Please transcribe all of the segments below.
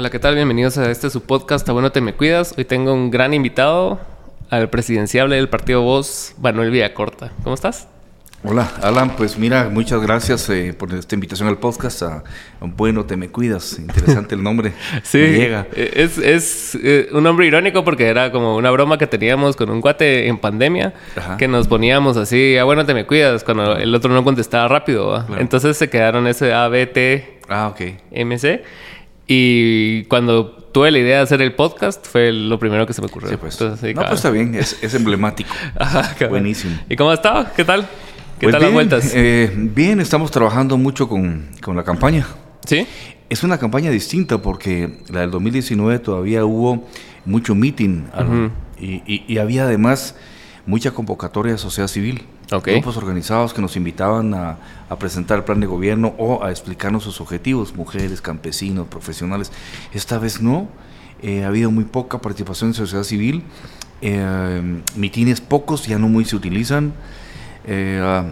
Hola, ¿qué tal? Bienvenidos a este su podcast, A Bueno Te Me Cuidas. Hoy tengo un gran invitado, al presidenciable del partido Voz, Manuel Villacorta. ¿Cómo estás? Hola, Alan. Pues mira, muchas gracias eh, por esta invitación al podcast. A, bueno, te me cuidas. Interesante el nombre. sí, llega. Eh, es, es eh, un nombre irónico porque era como una broma que teníamos con un cuate en pandemia que nos poníamos así, a bueno, te me cuidas, cuando el otro no contestaba rápido. Entonces se quedaron ese A, B, T, ah, ok. MC. Y cuando tuve la idea de hacer el podcast, fue lo primero que se me ocurrió. Sí, pues. no, pues está bien, es, es emblemático. Buenísimo. ¿Y cómo ha estado? ¿Qué tal? ¿Qué pues tal bien, las vueltas? Eh, bien, estamos trabajando mucho con, con, la campaña. ¿Sí? Es una campaña distinta porque la del 2019 todavía hubo mucho meeting y, y, y había además mucha convocatoria de sociedad civil. Grupos organizados que nos invitaban a, presentar el plan de gobierno o a explicarnos sus objetivos, mujeres, campesinos, profesionales. Esta vez no, eh, ha habido muy poca participación en sociedad civil, eh, mitines pocos, ya no muy se utilizan, eh,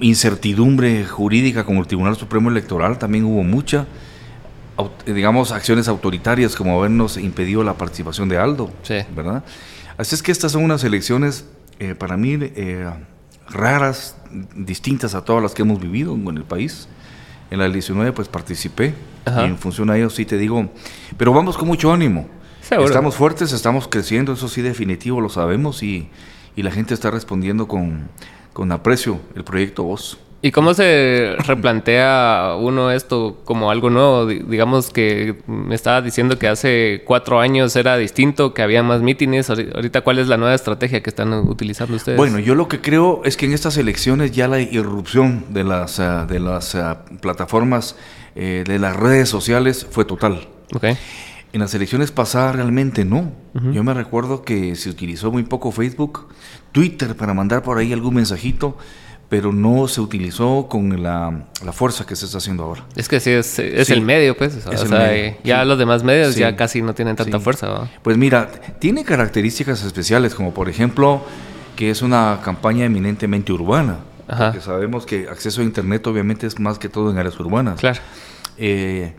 incertidumbre jurídica como el Tribunal Supremo Electoral también hubo mucha, digamos, acciones autoritarias como habernos impedido la participación de Aldo, ¿verdad? Así es que estas son unas elecciones, para mí, raras, distintas a todas las que hemos vivido en el país. En la 19 pues participé y en función a ello sí te digo, pero vamos con mucho ánimo. Estamos fuertes, estamos creciendo, eso sí definitivo lo sabemos y, y la gente está respondiendo con, con aprecio el proyecto Voz. ¿Y cómo se replantea uno esto como algo nuevo? Digamos que me estaba diciendo que hace cuatro años era distinto, que había más mítines. Ahorita, ¿cuál es la nueva estrategia que están utilizando ustedes? Bueno, yo lo que creo es que en estas elecciones ya la irrupción de las, ah, de las ah, plataformas, eh, de las redes sociales fue total. Okay. En las elecciones pasadas realmente no. Yo me recuerdo que se utilizó muy poco Facebook, Twitter para mandar por ahí algún mensajito pero no se utilizó con la, fuerza que se está haciendo ahora. Es que sí, es, el medio, pues. o sea, ya los demás medios ya casi no tienen tanta fuerza. Pues mira, tiene características especiales, como por ejemplo que es una campaña eminentemente urbana. Porque sabemos que acceso a Internet obviamente es más que todo en áreas urbanas. Claro. Eh,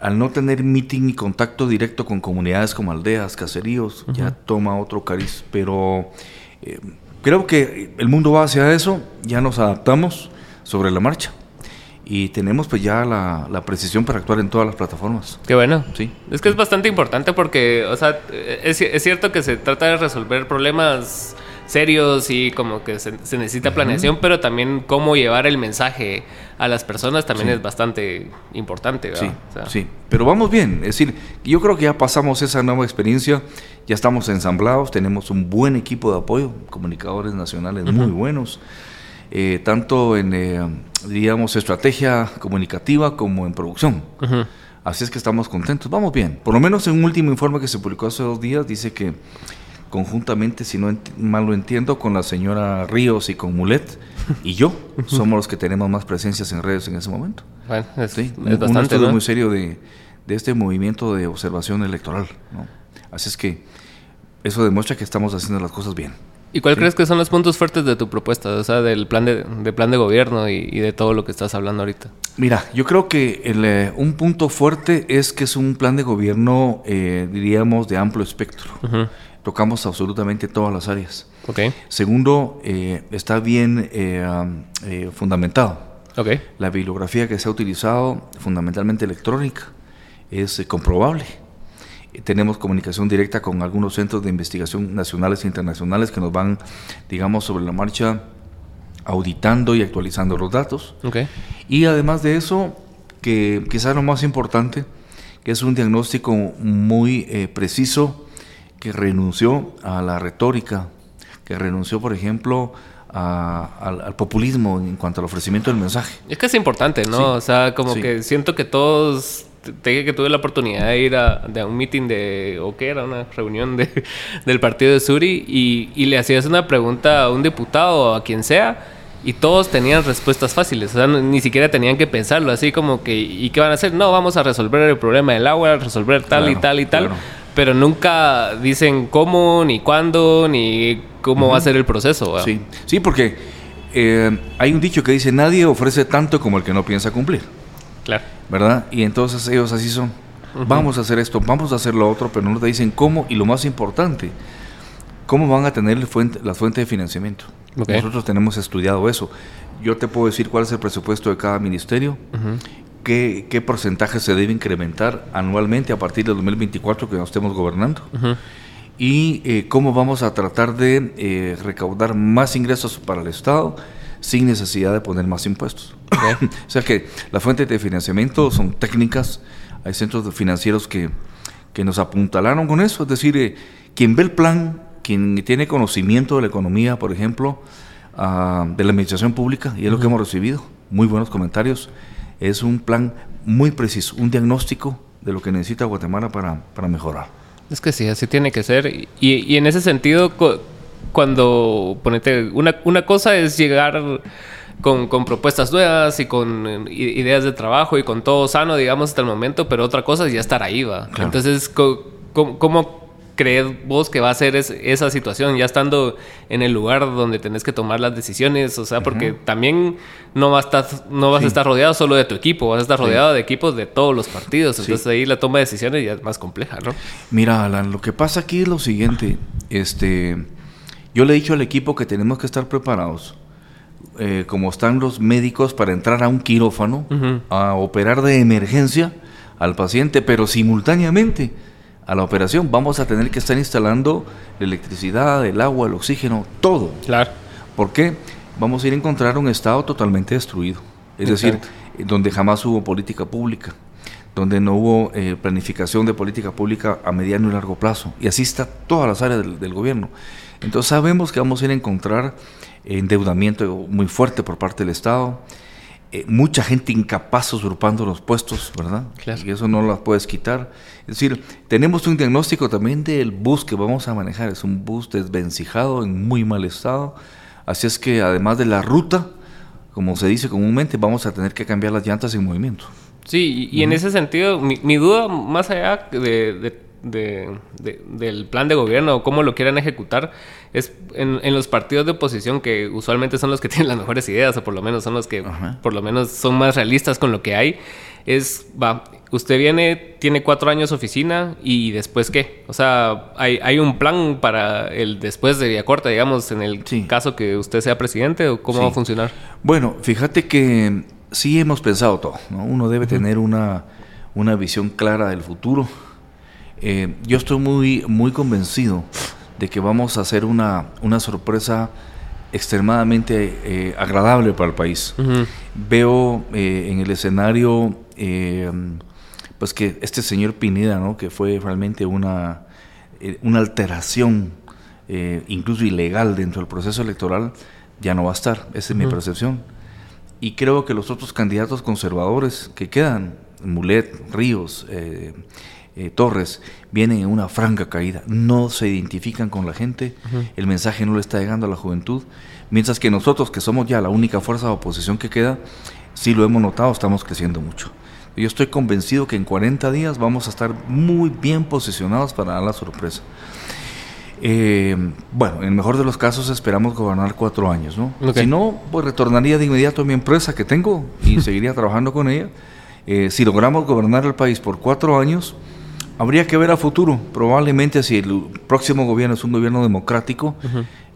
al no tener meeting y contacto directo con comunidades como aldeas, caseríos, ya toma otro cariz. Pero... Eh, creo que el mundo va hacia eso, ya nos adaptamos sobre la marcha y tenemos pues ya la, precisión para actuar en todas las plataformas. Qué bueno. Sí. Es que es bastante importante porque, o sea, es, es cierto que se trata de resolver problemas serios y como que se, necesita planeación, pero también cómo llevar el mensaje a las personas también es bastante importante. Sí, sí, pero vamos bien. Es decir, yo creo que ya pasamos esa nueva experiencia, ya estamos ensamblados, tenemos un buen equipo de apoyo, comunicadores nacionales muy buenos, eh, tanto en, eh, digamos, estrategia comunicativa como en producción. Así es que estamos contentos, vamos bien. Por lo menos en un último informe que se publicó hace dos días dice que conjuntamente, si no mal lo entiendo, con la señora Ríos y con Mulet y yo somos los que tenemos más presencias en redes en ese momento. Bueno, es, ¿Sí? es un, estudio muy serio de, de, este movimiento de observación electoral. ¿no? Así es que eso demuestra que estamos haciendo las cosas bien. ¿Y cuál crees que son los puntos fuertes de tu propuesta? O sea, del plan de, de plan de gobierno y, de todo lo que estás hablando ahorita. Mira, yo creo que el, eh, un punto fuerte es que es un plan de gobierno, eh, diríamos, de amplio espectro tocamos absolutamente todas las áreas. Okay. Segundo, eh, está bien eh, eh, fundamentado. Okay. La bibliografía que se ha utilizado, fundamentalmente electrónica, es comprobable. Tenemos comunicación directa con algunos centros de investigación nacionales e internacionales que nos van, digamos, sobre la marcha auditando y actualizando los datos. Okay. Y además de eso, que quizás lo más importante, que es un diagnóstico muy preciso que renunció a la retórica, que renunció, por ejemplo, al, populismo en cuanto al ofrecimiento del mensaje. Es que es importante, ¿no? o sea, como que siento que todos te, que tuve la oportunidad de ir a, un meeting de, o qué era, una reunión de, del partido de Suri y, le hacías una pregunta a un diputado o a quien sea y todos tenían respuestas fáciles, o sea, ni siquiera tenían que pensarlo, así como que, ¿y qué van a hacer? No, vamos a resolver el problema del agua, resolver tal y tal y tal pero nunca dicen cómo, ni cuándo, ni cómo va a ser el proceso. Sí, sí, porque eh, hay un dicho que dice, nadie ofrece tanto como el que no piensa cumplir. Claro. ¿Verdad? Y entonces ellos así son. vamos a hacer esto, vamos a hacer lo otro, pero no te dicen cómo y lo más importante, cómo van a tener fuente, las fuentes de financiamiento. Nosotros tenemos estudiado eso. Yo te puedo decir cuál es el presupuesto de cada ministerio, qué, qué, porcentaje se debe incrementar anualmente a partir del 2024 que nos estemos gobernando. Y eh, cómo vamos a tratar de eh, recaudar más ingresos para el Estado sin necesidad de poner más impuestos. o sea que las fuentes de financiamiento son técnicas, hay centros financieros que, que nos apuntalaron con eso, es decir, eh, quien ve el plan, quien tiene conocimiento de la economía, por ejemplo, ah, de la administración pública, y es lo que hemos recibido, muy buenos comentarios, es un plan muy preciso, un diagnóstico de lo que necesita Guatemala para, para mejorar. Es que sí, así tiene que ser. Y, y en ese sentido, cuando ponete una, una cosa es llegar con, con, propuestas nuevas y con ideas de trabajo y con todo sano, digamos, hasta el momento, pero otra cosa es ya estar ahí, va. Entonces, ¿cómo, ¿cómo, crees vos que va a ser esa situación ya estando en el lugar donde tenés que tomar las decisiones? O sea, porque también no, vas a estar, no vas a estar rodeado solo de tu equipo, vas a estar rodeado de equipos de todos los partidos. Entonces ahí la toma de decisiones ya es más compleja, ¿no? Mira, Alan, lo que pasa aquí es lo siguiente, este yo le he dicho al equipo que tenemos que estar preparados, eh, como están los médicos, para entrar a un quirófano, a operar de emergencia al paciente, pero simultáneamente a la operación vamos a tener que estar instalando la electricidad, el agua, el oxígeno, todo. Claro. ¿Por qué? Vamos a ir a encontrar un estado totalmente destruido. Es decir, donde jamás hubo política pública, donde no hubo eh, planificación de política pública a mediano y largo plazo. Y así está todas las áreas del gobierno. Entonces sabemos que vamos a ir a encontrar endeudamiento muy fuerte por parte del Estado, eh, mucha gente incapaz usurpando los puestos, ¿verdad? Y eso no las puedes quitar. Es decir, tenemos un diagnóstico también del bus que vamos a manejar. Es un bus desvencijado, en muy mal estado. Así es que además de la ruta, como se dice comúnmente, vamos a tener que cambiar las llantas en movimiento. Sí, y, en ese sentido, mi, duda, más allá de de, del plan de gobierno o cómo lo quieran ejecutar es en, en, los partidos de oposición que usualmente son los que tienen las mejores ideas o por lo menos son los que por lo menos son más realistas con lo que hay es va usted viene tiene cuatro años oficina y después qué. O sea hay, hay un plan para el después de vía corta digamos en el caso que usted sea presidente o cómo va a funcionar bueno fíjate que sí hemos pensado todo uno debe tener una una visión clara del futuro. Eh, yo estoy muy, muy convencido de que vamos a hacer una, una sorpresa extremadamente eh, agradable para el país. Veo eh, en el escenario pues que este señor Pineda, ¿no? que fue realmente una, una alteración incluso ilegal dentro del proceso electoral, ya no va a estar. Esa es mi percepción. Y creo que los otros candidatos conservadores que quedan, Mulet, Ríos, eh, Torres vienen en una franca caída, no se identifican con la gente, el mensaje no le está llegando a la juventud, mientras que nosotros, que somos ya la única fuerza de oposición que queda, sí lo hemos notado, estamos creciendo mucho. Yo estoy convencido que en 40 días vamos a estar muy bien posicionados para dar la sorpresa. Eh, bueno, en el mejor de los casos esperamos gobernar cuatro años, ¿no? Si no, pues retornaría de inmediato a mi empresa que tengo y seguiría trabajando con ella. Eh, si logramos gobernar el país por cuatro años, Habría que ver a futuro. Probablemente si el próximo gobierno es un gobierno democrático,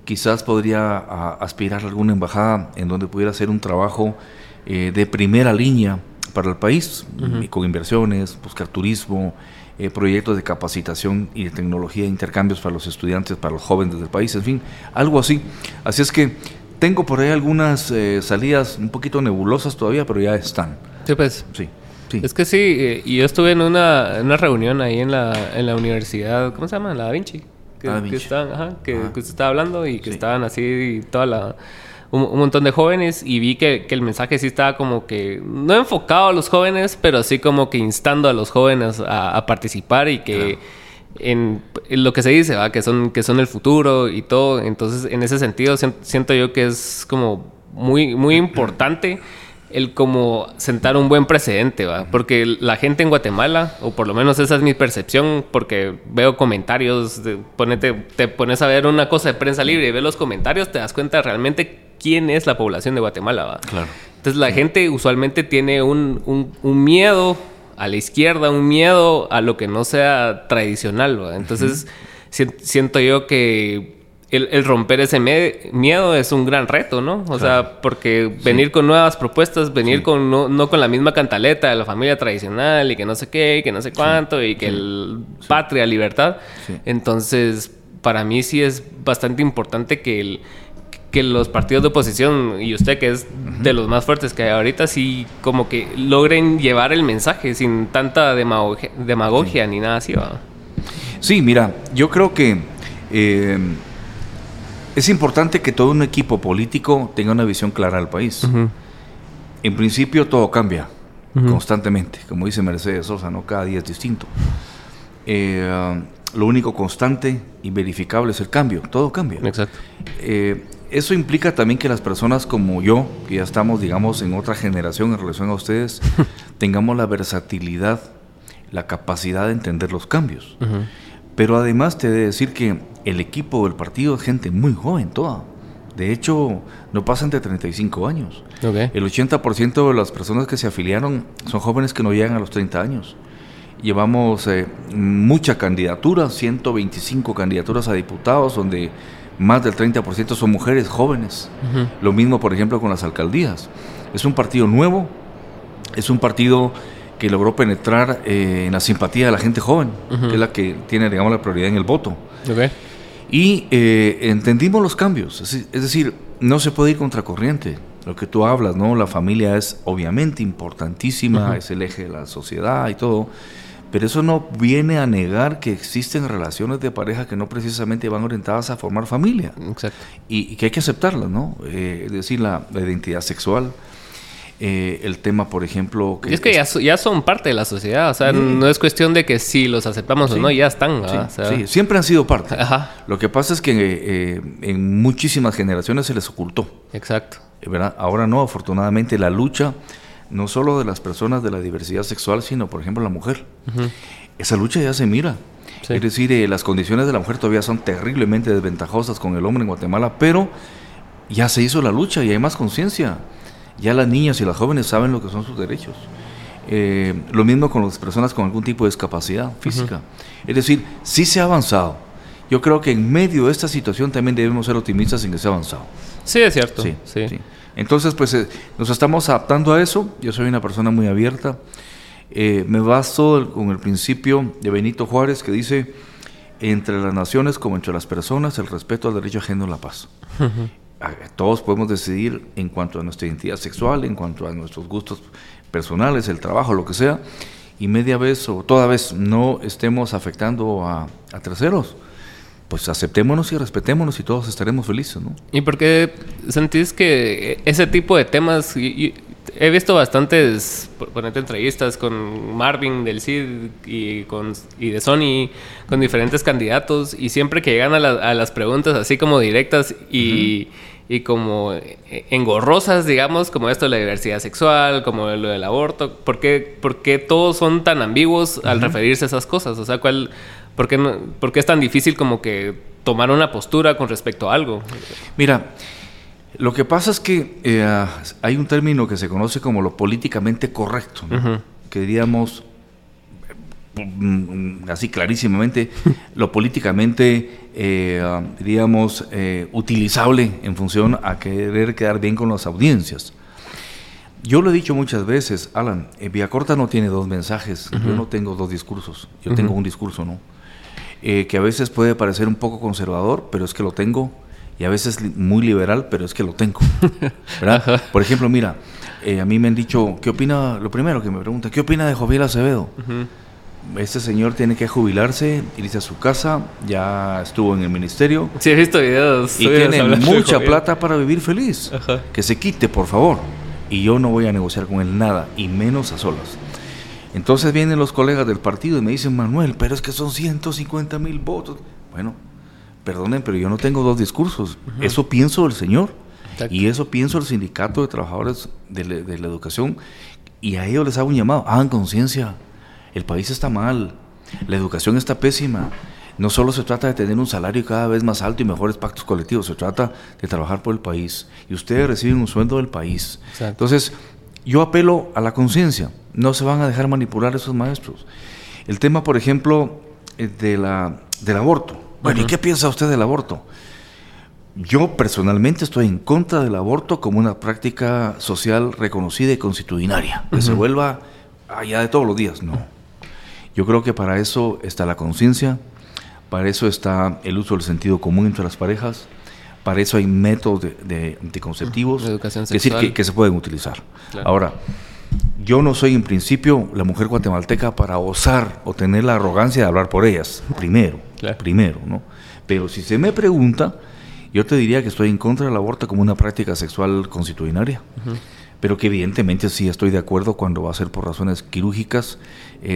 quizás podría aspirar a alguna embajada en donde pudiera hacer un trabajo eh, de primera línea para el país, con inversiones, buscar turismo, eh, proyectos de capacitación y de tecnología, intercambios para los estudiantes, para los jóvenes del país, en fin, algo así. Así es que tengo por ahí algunas eh, salidas un poquito nebulosas todavía, pero ya están. Sí, pues. Sí. Es que sí, eh, y yo estuve en una, una reunión ahí en la, en la universidad, ¿cómo se llama? La Da Vinci. Que, que estaban, ajá, que, que, se estaba hablando y que estaban así toda la... Un, montón de jóvenes y vi que, que, el mensaje sí estaba como que no enfocado a los jóvenes, pero sí como que instando a los jóvenes a, participar y que en, lo que se dice, ¿va? Que, son, que son el futuro y todo. Entonces, en ese sentido, siento yo que es como muy, muy importante el como sentar un buen precedente, ¿va? Porque la gente en Guatemala, o por lo menos esa es mi percepción, porque veo comentarios, ponete, te pones a ver una cosa de prensa libre y ves los comentarios, te das cuenta realmente quién es la población de Guatemala, ¿va? Claro. Entonces la gente usualmente tiene un, un, miedo a la izquierda, un miedo a lo que no sea tradicional. Entonces, siento yo que el, romper ese miedo es un gran reto, ¿no? O sea, porque venir con nuevas propuestas, venir con no, con la misma cantaleta de la familia tradicional y que no sé qué, y que no sé cuánto, y que el patria, libertad. Entonces, para mí sí es bastante importante que el que los partidos de oposición y usted que es de los más fuertes que hay ahorita sí como que logren llevar el mensaje sin tanta demagogia, ni nada así. ¿va? Sí, mira, yo creo que eh, es importante que todo un equipo político tenga una visión clara del país. En principio todo cambia constantemente, como dice Mercedes Sosa, ¿no? cada día es distinto. Eh, lo único constante y verificable es el cambio, todo cambia. Exacto. Eh, eso implica también que las personas como yo, que ya estamos, digamos, en otra generación en relación a ustedes, tengamos la versatilidad, la capacidad de entender los cambios. Pero además te he de decir que el equipo del partido es gente muy joven toda. De hecho, no pasan de 35 años. El 80% de las personas que se afiliaron son jóvenes que no llegan a los 30 años. Llevamos eh, mucha candidatura, 125 candidaturas a diputados, donde más del 30% son mujeres jóvenes. Lo mismo, por ejemplo, con las alcaldías. Es un partido nuevo, es un partido que logró penetrar eh, en la simpatía de la gente joven, que es la que tiene, digamos, la prioridad en el voto. Y eh, entendimos los cambios, es, decir, no se puede ir contracorriente. Lo que tú hablas, ¿no? La familia es obviamente importantísima, es el eje de la sociedad y todo, pero eso no viene a negar que existen relaciones de pareja que no precisamente van orientadas a formar familia. Exacto. Y, que hay que aceptarlas, ¿no? Eh, es decir, la, identidad sexual, eh, el tema, por ejemplo... Que, es que ya, son parte de la sociedad, o sea, no es cuestión de que si los aceptamos o no, ya están. Sí, siempre han sido parte. Lo que pasa es que eh, en muchísimas generaciones se les ocultó. Exacto. ¿verdad? Ahora no, afortunadamente la lucha, no solo de las personas de la diversidad sexual, sino, por ejemplo, la mujer. Esa lucha ya se mira. Es decir, eh, las condiciones de la mujer todavía son terriblemente desventajosas con el hombre en Guatemala, pero ya se hizo la lucha y hay más conciencia ya las niñas y las jóvenes saben lo que son sus derechos. Eh, lo mismo con las personas con algún tipo de discapacidad física. Es decir, sí se ha avanzado. Yo creo que en medio de esta situación también debemos ser optimistas en que se ha avanzado. Sí, es cierto. Sí, Entonces, pues eh, nos estamos adaptando a eso. Yo soy una persona muy abierta. Eh, me basto con el principio de Benito Juárez que dice, entre las naciones como entre las personas, el respeto al derecho ajeno a la paz todos podemos decidir en cuanto a nuestra identidad sexual, en cuanto a nuestros gustos personales, el trabajo, lo que sea, y media vez o toda vez no estemos afectando a, terceros, pues aceptémonos y respetémonos y todos estaremos felices, ¿no? ¿Y por qué sentís que ese tipo de temas, he visto bastantes, ponete entrevistas con Marvin del CID y, con, y de Sony, con diferentes candidatos, y siempre que llegan a, las preguntas así como directas y, y, como engorrosas, digamos, como esto de la diversidad sexual, como lo del aborto, ¿por qué, por qué todos son tan ambiguos al referirse a esas cosas? O sea, ¿cuál, por, qué no, ¿por qué es tan difícil como que tomar una postura con respecto a algo? Mira, lo que pasa es que eh, hay un término que se conoce como lo políticamente correcto, que diríamos, así clarísimamente, lo políticamente, eh, diríamos, eh, utilizable en función a querer quedar bien con las audiencias. Yo lo he dicho muchas veces, Alan, Corta no tiene dos mensajes, yo no tengo dos discursos, yo tengo un discurso, ¿no? que a veces puede parecer un poco conservador, pero es que lo tengo y a veces muy liberal, pero es que lo tengo. Por ejemplo, mira, eh, a mí me han dicho, ¿qué opina? Lo primero que me pregunta, ¿qué opina de Joviel Acevedo? Este señor tiene que jubilarse, irse a su casa, ya estuvo en el ministerio. Sí, he visto videos. Y tiene mucha plata para vivir feliz. Que se quite, por favor. Y yo no voy a negociar con él nada, y menos a solas. Entonces vienen los colegas del partido y me dicen, Manuel, pero es que son 150 mil votos. Bueno, perdonen, pero yo no tengo dos discursos. Eso pienso el Señor. Y eso pienso el sindicato de trabajadores de, la educación. Y a ellos les hago un llamado. Hagan conciencia. El país está mal. La educación está pésima. No solo se trata de tener un salario cada vez más alto y mejores pactos colectivos, se trata de trabajar por el país. Y ustedes reciben un sueldo del país. Entonces, yo apelo a la conciencia. No se van a dejar manipular esos maestros. El tema, por ejemplo, eh, de la, del aborto. Bueno, ¿y qué piensa usted del aborto? Yo personalmente estoy en contra del aborto como una práctica social reconocida y constitucionaria, que se vuelva allá de todos los días. No. Yo creo que para eso está la conciencia, para eso está el uso del sentido común entre las parejas, para eso hay métodos de, anticonceptivos que, que, se pueden utilizar. Ahora, yo no soy en principio la mujer guatemalteca para osar o tener la arrogancia de hablar por ellas, primero, primero, ¿no? Pero si se me pregunta, yo te diría que estoy en contra del aborto como una práctica sexual constitucionaria. Pero que evidentemente sí estoy de acuerdo cuando va a ser por razones quirúrgicas,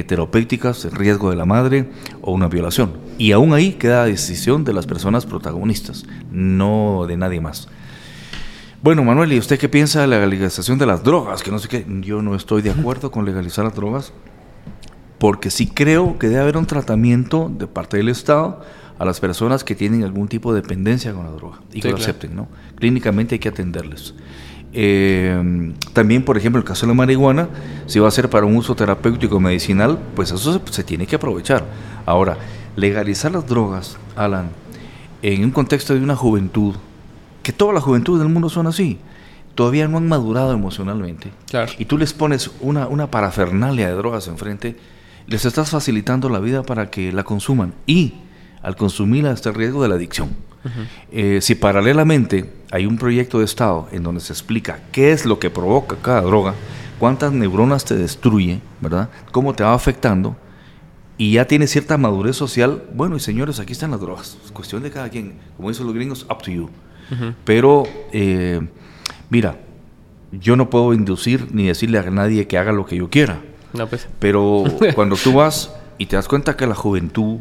terapéuticas, el riesgo de la madre o una violación. Y aún ahí queda decisión de las personas protagonistas, no de nadie más. Bueno, Manuel, ¿y usted qué piensa de la legalización de las drogas? Que no sé qué, yo no estoy de acuerdo con legalizar las drogas, porque sí creo que debe haber un tratamiento de parte del Estado a las personas que tienen algún tipo de dependencia con la droga y que lo acepten, ¿no? Clínicamente hay que atenderles. Eh, también, por ejemplo, el caso de la marihuana, si va a ser para un uso terapéutico medicinal, pues eso se, tiene que aprovechar. Ahora, legalizar las drogas, Alan, en un contexto de una juventud, que toda la juventud del mundo son así, todavía no han madurado emocionalmente, y tú les pones una, una parafernalia de drogas enfrente, les estás facilitando la vida para que la consuman. Y al consumirla está el riesgo de la adicción. Eh, si paralelamente hay un proyecto de Estado en donde se explica qué es lo que provoca cada droga, cuántas neuronas te destruye, ¿verdad? Cómo te va afectando y ya tiene cierta madurez social, bueno, y señores, aquí están las drogas. Es cuestión de cada quien, como dicen los gringos, up to you. Pero, eh, mira, yo no puedo inducir ni decirle a nadie que haga lo que yo quiera. Pues. Pero cuando tú vas y te das cuenta que la juventud,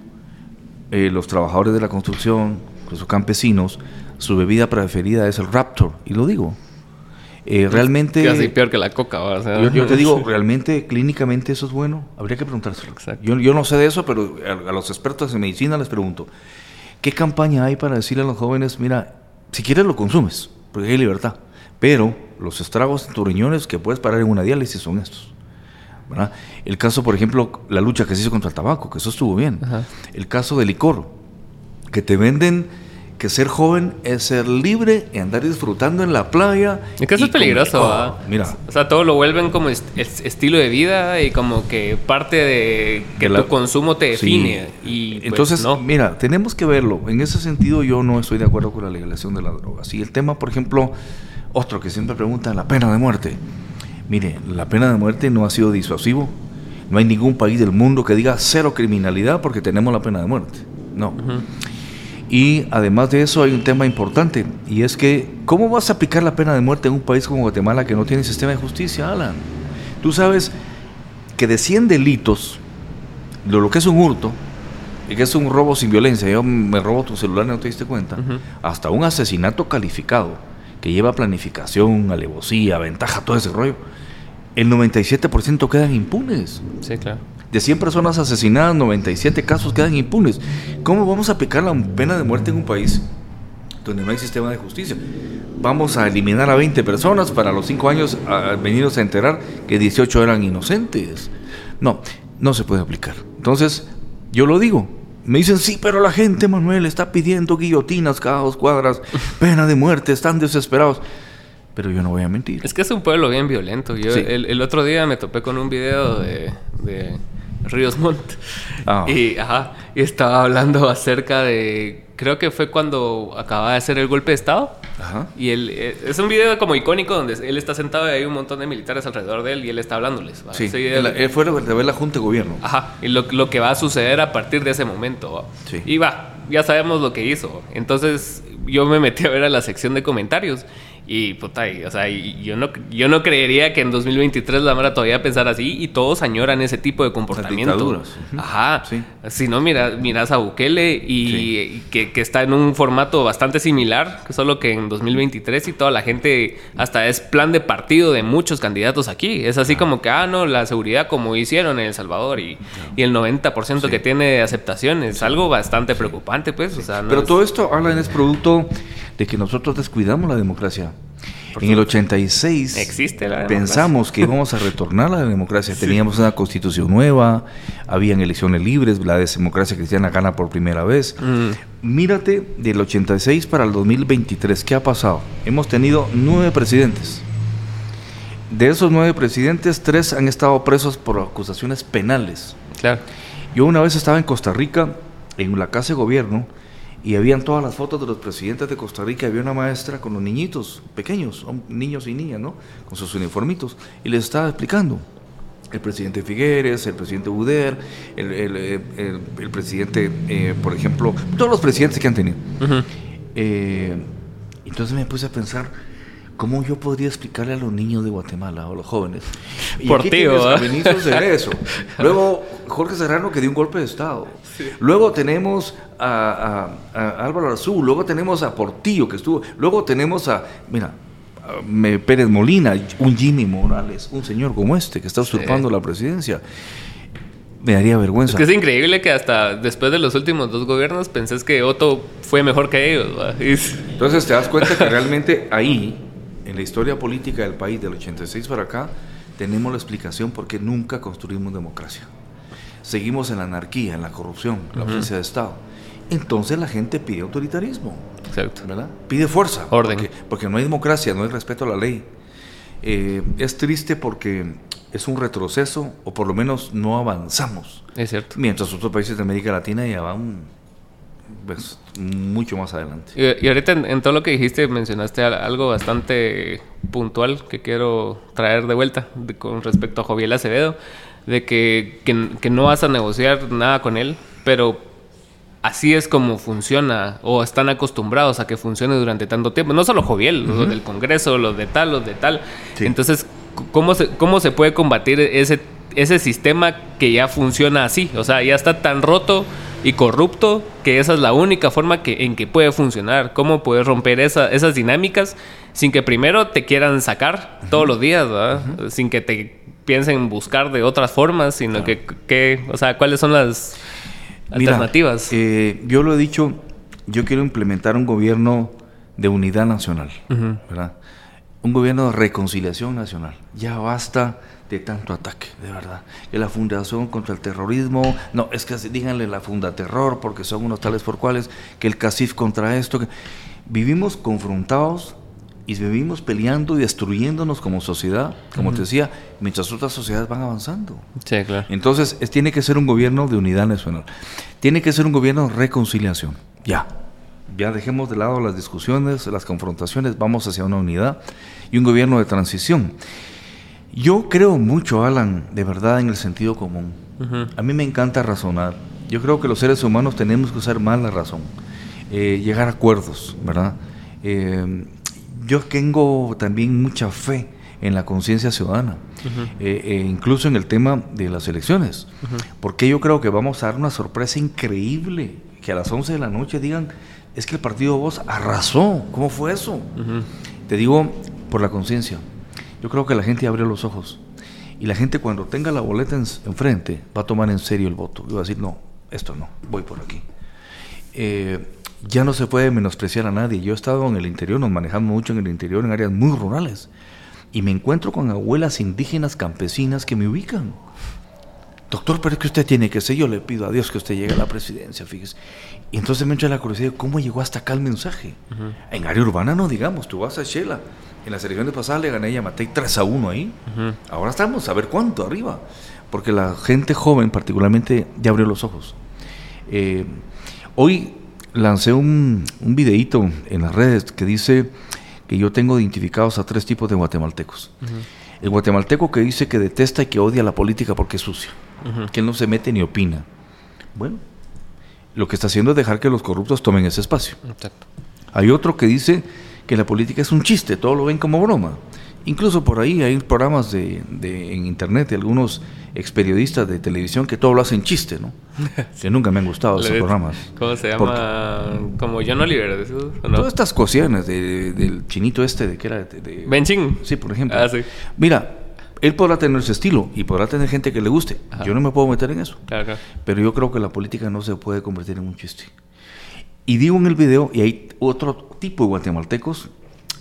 eh, los trabajadores de la construcción, los campesinos, su bebida preferida es el Raptor, y lo digo. Eh, realmente... Casi peor que la coca. yo, te digo, realmente, clínicamente eso es bueno. Habría que preguntárselo. Yo, yo no sé de eso, pero a, los expertos en medicina les pregunto, ¿qué campaña hay para decirle a los jóvenes, mira, si quieres lo consumes, porque hay libertad, pero los estragos en tus riñones que puedes parar en una diálisis son estos? El caso, por ejemplo, la lucha que se hizo contra el tabaco, que eso estuvo bien. El caso del licor, que te venden que ser joven es ser libre y andar disfrutando en la playa. Es que eso es peligroso, oh, Mira. O sea, todo lo vuelven como estilo de vida y como que parte de que tu consumo te define. Y pues, Entonces, mira, tenemos que verlo. En ese sentido, yo no estoy de acuerdo con la legalización de la droga. Si el tema, por ejemplo, otro que siempre pregunta, la pena de muerte. Mire, la pena de muerte no ha sido disuasivo. No hay ningún país del mundo que diga cero criminalidad porque tenemos la pena de muerte. No. Y además de eso hay un tema importante y es que ¿cómo vas a aplicar la pena de muerte en un país como Guatemala que no tiene sistema de justicia, Alan? Tú sabes que de 100 delitos, lo, lo que es un hurto, y que es un robo sin violencia, yo me robo tu celular y no te diste cuenta, hasta un asesinato calificado que lleva planificación, alevosía, ventaja, todo ese rollo, el 97% quedan impunes. Sí, claro. De 100 personas asesinadas, 97 casos quedan impunes. ¿Cómo vamos a aplicar la pena de muerte en un país donde no hay sistema de justicia? Vamos a eliminar a 20 personas para los 5 años a, veniros a enterar que 18 eran inocentes. No, no se puede aplicar. Entonces, yo lo digo. Me dicen, sí, pero la gente, Manuel, está pidiendo guillotinas cada dos cuadras, pena de muerte, están desesperados pero yo no voy a mentir. Es que es un pueblo bien violento. Yo el, otro día me topé con un video de, Ríos Montt. Ah. Y, ajá, y estaba hablando acerca de. Creo que fue cuando acababa de hacer el golpe de Estado. Ajá. Y él, eh, es un video como icónico donde él está sentado y hay un montón de militares alrededor de él y él está hablándoles. Sí, él, fue de ver la Junta de Gobierno. Ajá, y lo, lo, que va a suceder a partir de ese momento. Sí. Y va, ya sabemos lo que hizo. Entonces yo me metí a ver a la sección de comentarios y puta, o sea, yo no, yo no creería que en 2023 la Mara todavía pensar así y todos añoran ese tipo de comportamiento. Ajá. Si no, mira, miras a Bukele y que, está en un formato bastante similar, solo que en 2023 y toda la gente hasta es plan de partido de muchos candidatos aquí. Es así como que, ah, no, la seguridad como hicieron en El Salvador y, y el 90% que tiene de aceptación es algo bastante preocupante, pues. Pero todo esto, Alan, es producto de que nosotros descuidamos la democracia. en el 86 existe la pensamos que íbamos a retornar a la democracia. Teníamos una constitución nueva, habían elecciones libres, la democracia cristiana gana por primera vez. Mm. Mírate del 86 para el 2023, ¿qué ha pasado? Hemos tenido nueve presidentes. De esos nueve presidentes, tres han estado presos por acusaciones penales. Claro. Yo una vez estaba en Costa Rica, en la casa de gobierno, y habían todas las fotos de los presidentes de Costa Rica. Había una maestra con los niñitos pequeños, niños y niñas, ¿no? Con sus uniformitos, y les estaba explicando. El presidente Figueres, el presidente Buder, el, presidente, eh, por ejemplo, todos los presidentes que han tenido. Eh, entonces me puse a pensar, ¿Cómo yo podría explicarle a los niños de Guatemala o a los jóvenes? Por ti, de eso. Luego Jorge Serrano que dio un golpe de Estado. Luego tenemos a, Álvaro Azul. Luego tenemos a Portillo que estuvo. Luego tenemos a, mira, Pérez Molina, un Jimmy Morales, un señor como este que está usurpando la presidencia me daría vergüenza. Es que es increíble que hasta después de los últimos dos gobiernos pensés que Otto fue mejor que ellos. Entonces te das cuenta que realmente ahí en la historia política del país del 86 para acá, tenemos la explicación por qué nunca construimos democracia. Seguimos en la anarquía, en la corrupción, en la ausencia de Estado. Entonces la gente pide autoritarismo. Exacto. ¿verdad? Pide fuerza. Orden. Porque, no hay democracia, no hay respeto a la ley. Eh, es triste porque es un retroceso, o por lo menos no avanzamos. Es cierto. Mientras otros países de América Latina ya van pues, mucho más adelante. Y, ahorita en, todo lo que dijiste mencionaste algo bastante puntual que quiero traer de vuelta con respecto a Joviel Acevedo, de que, que, no vas a negociar nada con él, pero así es como funciona o están acostumbrados a que funcione durante tanto tiempo. No solo Joviel, los del Congreso, los de tal, los de tal. Entonces, ¿cómo se, ¿cómo se puede combatir ese, ese sistema que ya funciona así? O sea, ya está tan roto y corrupto, que esa es la única forma que, en que puede funcionar. ¿Cómo puedes romper esa, esas dinámicas sin que primero te quieran sacar todos los días, Sin que te piensen buscar de otras formas, sino que, o sea, ¿cuáles son las alternativas? Eh, yo lo he dicho, yo quiero implementar un gobierno de unidad nacional, ¿verdad? Un gobierno de reconciliación nacional. Ya basta de tanto ataque, de verdad. Que la Fundación contra el Terrorismo, no, es que díganle la Funda Terror, porque son unos tales por cuales, que el CACIF contra esto. Que... Vivimos confrontados y vivimos peleando y destruyéndonos como sociedad, como te decía, mientras otras sociedades van avanzando. Sí, claro. Entonces, es, tiene que ser un gobierno de unidad nacional. Tiene que ser un gobierno de reconciliación. Ya. Ya dejemos de lado las discusiones, las confrontaciones, vamos hacia una unidad y un gobierno de transición. Yo creo mucho, Alan, de verdad, en el sentido común. A mí me encanta razonar. Yo creo que los seres humanos tenemos que usar más la razón, eh, llegar a acuerdos, ¿verdad? Eh, yo tengo también mucha fe en la conciencia ciudadana, eh, incluso en el tema de las elecciones, porque yo creo que vamos a dar una sorpresa increíble, que a las 11 de la noche digan, es que el partido Voz arrasó, ¿cómo fue eso? Te digo por la conciencia. Yo creo que la gente abre los ojos. Y la gente cuando tenga la boleta enfrente va a tomar en serio el voto. Y va a decir, no, esto no, voy por aquí. Eh, ya no se puede menospreciar a nadie. Yo he estado en el interior, nos manejamos mucho en el interior, en áreas muy rurales. Y me encuentro con abuelas indígenas campesinas que me ubican. Doctor, pero es que usted tiene que ser, yo le pido a Dios que usted llegue a la presidencia, fíjese. Y entonces me entra la curiosidad, ¿cómo llegó hasta acá el mensaje? En área urbana no digamos, tú vas a Shela, en las elecciones pasadas le gané a Yamatei 3 a 1 ahí. Ahora estamos a ver cuánto arriba. Porque la gente joven, particularmente, ya abrió los ojos. Eh, hoy lancé un, un videíto en las redes que dice que yo tengo identificados a tres tipos de guatemaltecos. El guatemalteco que dice que detesta y que odia la política porque es sucio, que no se mete ni opina. Bueno, lo que está haciendo es dejar que los corruptos tomen ese espacio. Hay otro que dice que la política es un chiste, todo lo ven como broma. Incluso por ahí hay programas de, en internet de algunos ex periodistas de televisión que todo lo hacen chiste, ¿no? que nunca me han gustado esos programas. ¿Cómo se llama? como John Oliver. ¿no? Todas estas cuestiones del chinito este, de que era... De, Benching. Sí, por ejemplo. Ah, sí. Mira, él podrá tener ese estilo y podrá tener gente que le guste. Yo no me puedo meter en eso. Pero yo creo que la política no se puede convertir en un chiste. Y digo en el video, y hay otro tipo de guatemaltecos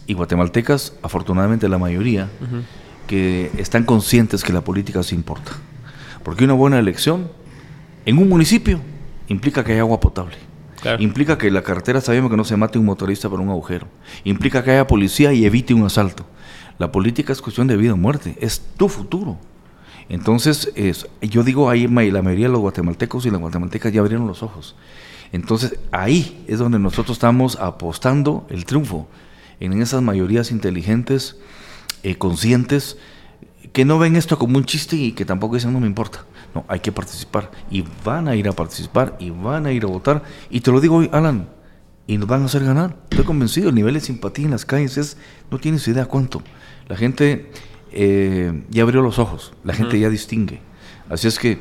y guatemaltecas, afortunadamente la mayoría, que están conscientes que la política se importa. Porque una buena elección en un municipio implica que hay agua potable. Implica que la carretera sabemos que no se mate un motorista por un agujero. Implica que haya policía y evite un asalto. La política es cuestión de vida o muerte, es tu futuro. Entonces, yo digo ahí la mayoría de los guatemaltecos y las guatemaltecas ya abrieron los ojos. Entonces, ahí es donde nosotros estamos apostando el triunfo, en esas mayorías inteligentes, eh, conscientes, que no ven esto como un chiste y que tampoco dicen no me importa. No, hay que participar y van a ir a participar y van a ir a votar. Y te lo digo hoy, Alan, y nos van a hacer ganar. Estoy convencido, el nivel de simpatía en las calles es, no tienes idea cuánto. La gente eh, ya abrió los ojos, la gente ya distingue. Así es que,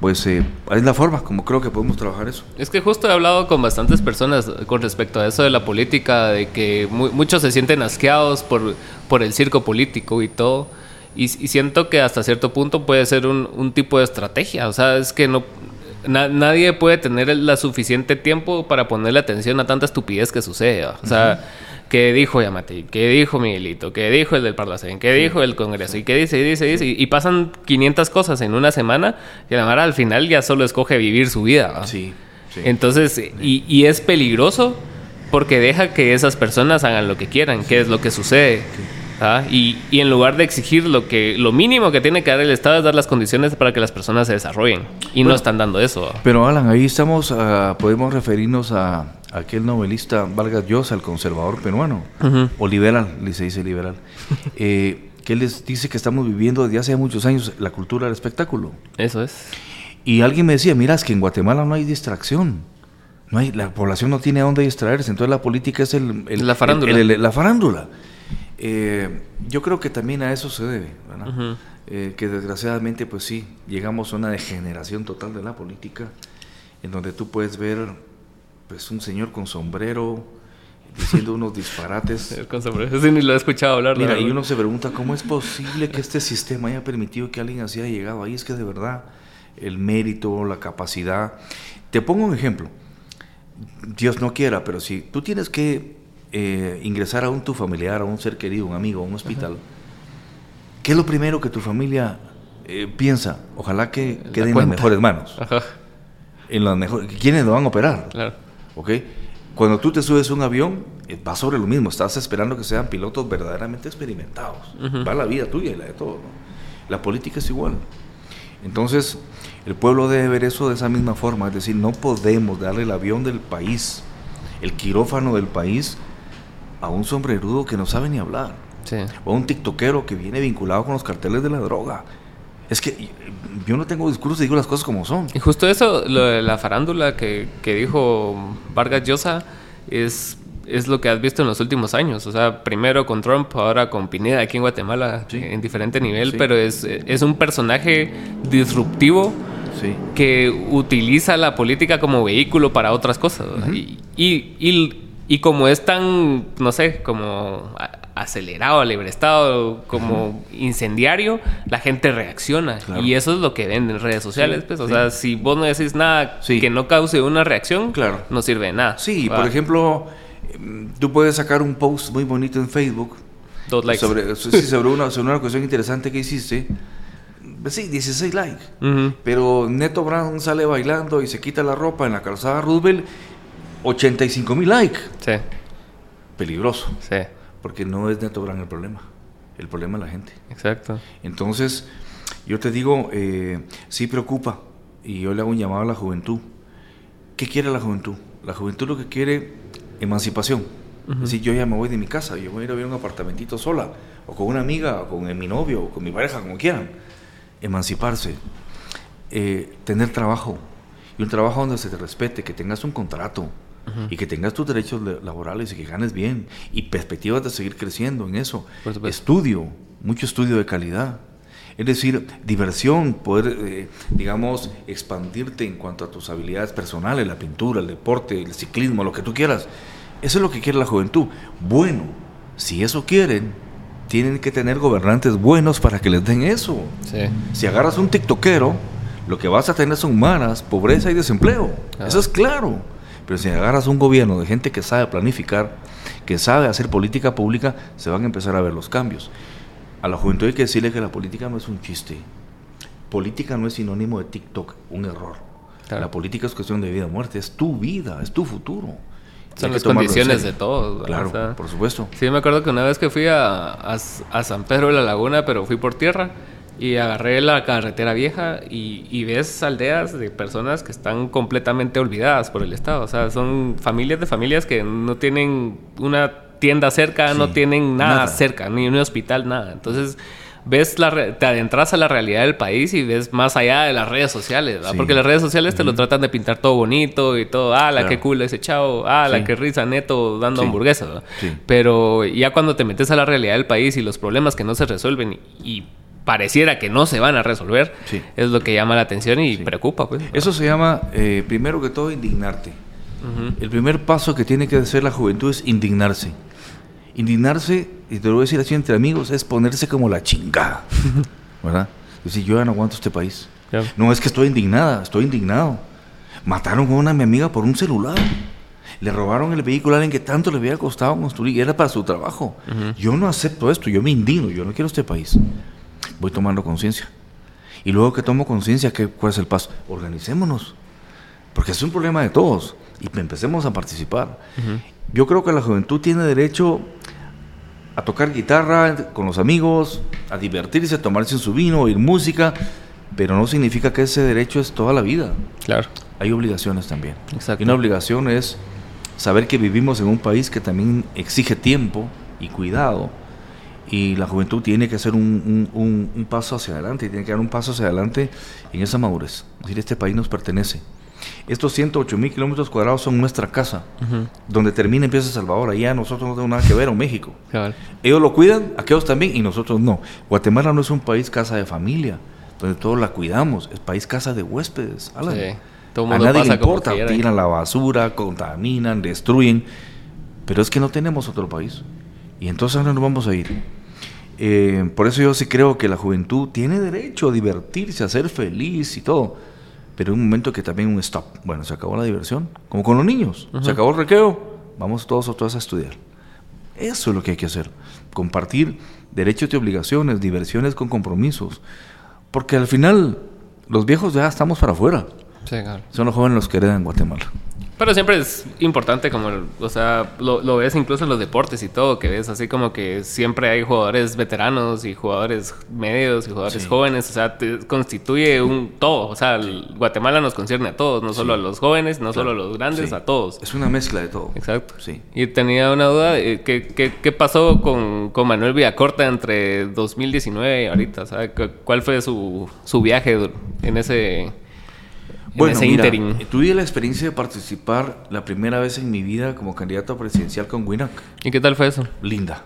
pues, eh, es la forma como creo que podemos trabajar eso. Es que justo he hablado con bastantes personas con respecto a eso de la política, de que muchos se sienten asqueados por, por el circo político y todo. Y, siento que hasta cierto punto puede ser un, un tipo de estrategia. O sea, es que no, nadie puede tener la suficiente tiempo para ponerle atención a tanta estupidez que sucede. O sea, ¿qué dijo Yamati? ¿Qué dijo Miguelito? ¿Qué dijo el del Parlacén? ¿Qué dijo el Congreso? ¿Y qué dice? Y dice, dice. Y, pasan 500 cosas en una semana y la Mara al final ya solo escoge vivir su vida. Sí, Entonces, y, y, es peligroso porque deja que esas personas hagan lo que quieran, que es lo que sucede. ¿Ah? Y, y, en lugar de exigir lo que lo mínimo que tiene que dar el Estado es dar las condiciones para que las personas se desarrollen y no están dando eso. Pero Alan, ahí estamos, uh, podemos referirnos a, aquel novelista Vargas Llosa, el conservador peruano, o liberal, se dice liberal, eh, que él les dice que estamos viviendo desde hace muchos años la cultura del espectáculo. Eso es. Y alguien me decía, mira, es que en Guatemala no hay distracción. No hay, la población no tiene a dónde distraerse, entonces la política es el, la farándula. la farándula. Eh, yo creo que también a eso se debe, eh, que desgraciadamente, pues sí, llegamos a una degeneración total de la política, en donde tú puedes ver, pues, un señor con sombrero diciendo unos disparates. con sombrero, ni lo he escuchado hablar. Mira, y uno se pregunta cómo es posible que este sistema haya permitido que alguien así haya llegado ahí. Es que de verdad, el mérito, la capacidad. Te pongo un ejemplo. Dios no quiera, pero si tú tienes que eh, ingresar a un tu familiar, a un ser querido, un amigo, a un hospital, ¿qué es lo primero que tu familia eh, piensa? Ojalá que quede en las mejores manos. En las mejores, ¿Quiénes lo van a operar? Claro. Cuando tú te subes a un avión, eh, va sobre lo mismo. Estás esperando que sean pilotos verdaderamente experimentados. Va la vida tuya y la de todos. La política es igual. Entonces, el pueblo debe ver eso de esa misma forma. Es decir, no podemos darle el avión del país, el quirófano del país, a un sombrerudo que no sabe ni hablar. O a un tiktokero que viene vinculado con los carteles de la droga. Es que yo no tengo discurso y digo las cosas como son. Y justo eso, lo de la farándula que, que dijo Vargas Llosa, es, es lo que has visto en los últimos años. O sea, primero con Trump, ahora con Pineda aquí en Guatemala, en diferente nivel, pero es, es un personaje disruptivo. que utiliza la política como vehículo para otras cosas. y, y y como es tan, no sé, como acelerado, alebrestado, como incendiario, la gente reacciona. Y eso es lo que ven en redes sociales. pues, o sea, si vos no decís nada que no cause una reacción, claro. no sirve de nada. Sí, por ejemplo, tú puedes sacar un post muy bonito en Facebook. Dos likes. Sobre, sobre, una, sobre una cuestión interesante que hiciste. Sí, 16 likes. Pero Neto Brown sale bailando y se quita la ropa en la calzada Roosevelt 85 mil likes. Sí. Peligroso. Sí. Porque no es Neto Brand el problema. El problema es la gente. Exacto. Entonces, yo te digo, eh, sí preocupa. Y yo le hago un llamado a la juventud. ¿Qué quiere la juventud? La juventud lo que quiere, emancipación. Si yo ya me voy de mi casa, yo voy a ir a un apartamentito sola, o con una amiga, o con mi novio, o con mi pareja, como quieran. Emanciparse. Eh, tener trabajo. Y un trabajo donde se te respete, que tengas un contrato, y que tengas tus derechos laborales y que ganes bien y perspectivas de seguir creciendo en eso. Estudio, mucho estudio de calidad. Es decir, diversión, poder, eh, digamos, expandirte en cuanto a tus habilidades personales, la pintura, el deporte, el ciclismo, lo que tú quieras. Eso es lo que quiere la juventud. Bueno, si eso quieren, tienen que tener gobernantes buenos para que les den eso. Si agarras un tiktokero, lo que vas a tener son malas, pobreza y desempleo. Eso es claro. Pero si agarras un gobierno de gente que sabe planificar, que sabe hacer política pública, se van a empezar a ver los cambios. A la juventud hay que decirle que la política no es un chiste. Política no es sinónimo de TikTok, un error. La política es cuestión de vida o muerte, es tu vida, es tu futuro. Son las condiciones de todos. Claro, por supuesto. Sí, me acuerdo que una vez que fui a, a, San Pedro de la Laguna, pero fui por tierra, y agarré la carretera vieja y, y, ves aldeas de personas que están completamente olvidadas por el Estado. O sea, son familias de familias que no tienen una tienda cerca, no tienen nada, cerca, ni un hospital, nada. Entonces ves la te adentras a la realidad del país y ves más allá de las redes sociales, porque las redes sociales te lo tratan de pintar todo bonito y todo, ah, la que cool ese chavo, ah, la que risa neto dando hamburguesas, pero ya cuando te metes a la realidad del país y los problemas que no se resuelven y pareciera que no se van a resolver, es lo que llama la atención y preocupa. Pues. Eso se llama, eh, primero que todo, indignarte. El primer paso que tiene que hacer la juventud es indignarse. Indignarse, y te lo voy a decir así entre amigos, es ponerse como la chingada. ¿Verdad? Decir, yo ya no aguanto este país. No es que estoy indignada, estoy indignado. Mataron a una mi amiga por un celular. Le robaron el vehículo a alguien que tanto le había costado construir y era para su trabajo. Yo no acepto esto, yo me indigno, yo no quiero este país. Voy tomando conciencia. Y luego que tomo conciencia, ¿cuál es el paso? Organicémonos. Porque es un problema de todos. Y empecemos a participar. Yo creo que la juventud tiene derecho a tocar guitarra con los amigos, a divertirse, a tomarse su vino, oír música, pero no significa que ese derecho es toda la vida. Claro. Hay obligaciones también. Exacto. Y una obligación es saber que vivimos en un país que también exige tiempo y cuidado. Y la juventud tiene que hacer un, un paso hacia adelante, tiene que dar un paso hacia adelante en esa madurez. Es decir, este país nos pertenece. Estos 108 mil kilómetros cuadrados son nuestra casa, donde termina y empieza Salvador. Allá nosotros no tenemos nada que ver, o México. Ellos lo cuidan, aquellos también, y nosotros no. Guatemala no es un país casa de familia, donde todos la cuidamos, es país casa de huéspedes. a nadie le importa, tiran la basura, contaminan, destruyen, pero es que no tenemos otro país. Y entonces no nos vamos a ir. Eh, por eso yo sí creo que la juventud tiene derecho a divertirse, a ser feliz y todo pero un momento que también un stop. Bueno, se acabó la diversión, como con los niños. Se acabó el recreo, vamos todos o todas a estudiar. Eso es lo que hay que hacer. Compartir derechos y obligaciones, diversiones con compromisos. Porque al final, los viejos ya estamos para afuera. Son los jóvenes los que heredan Guatemala. Pero siempre es importante, como, o sea, lo, ves incluso en los deportes y todo, que ves así como que siempre hay jugadores veteranos y jugadores medios y jugadores jóvenes, o sea, te constituye un todo, o sea, Guatemala nos concierne a todos, no solo a los jóvenes, no solo a los grandes, a todos. Es una mezcla de todo. Exacto. Sí. Y tenía una duda, ¿qué, qué, qué pasó con, con, Manuel Villacorta entre 2019 y ahorita? ¿Cuál fue su, su viaje en ese bueno, mira, tuve la experiencia de participar la primera vez en mi vida como candidato presidencial con WINAC. ¿Y qué tal fue eso? Linda.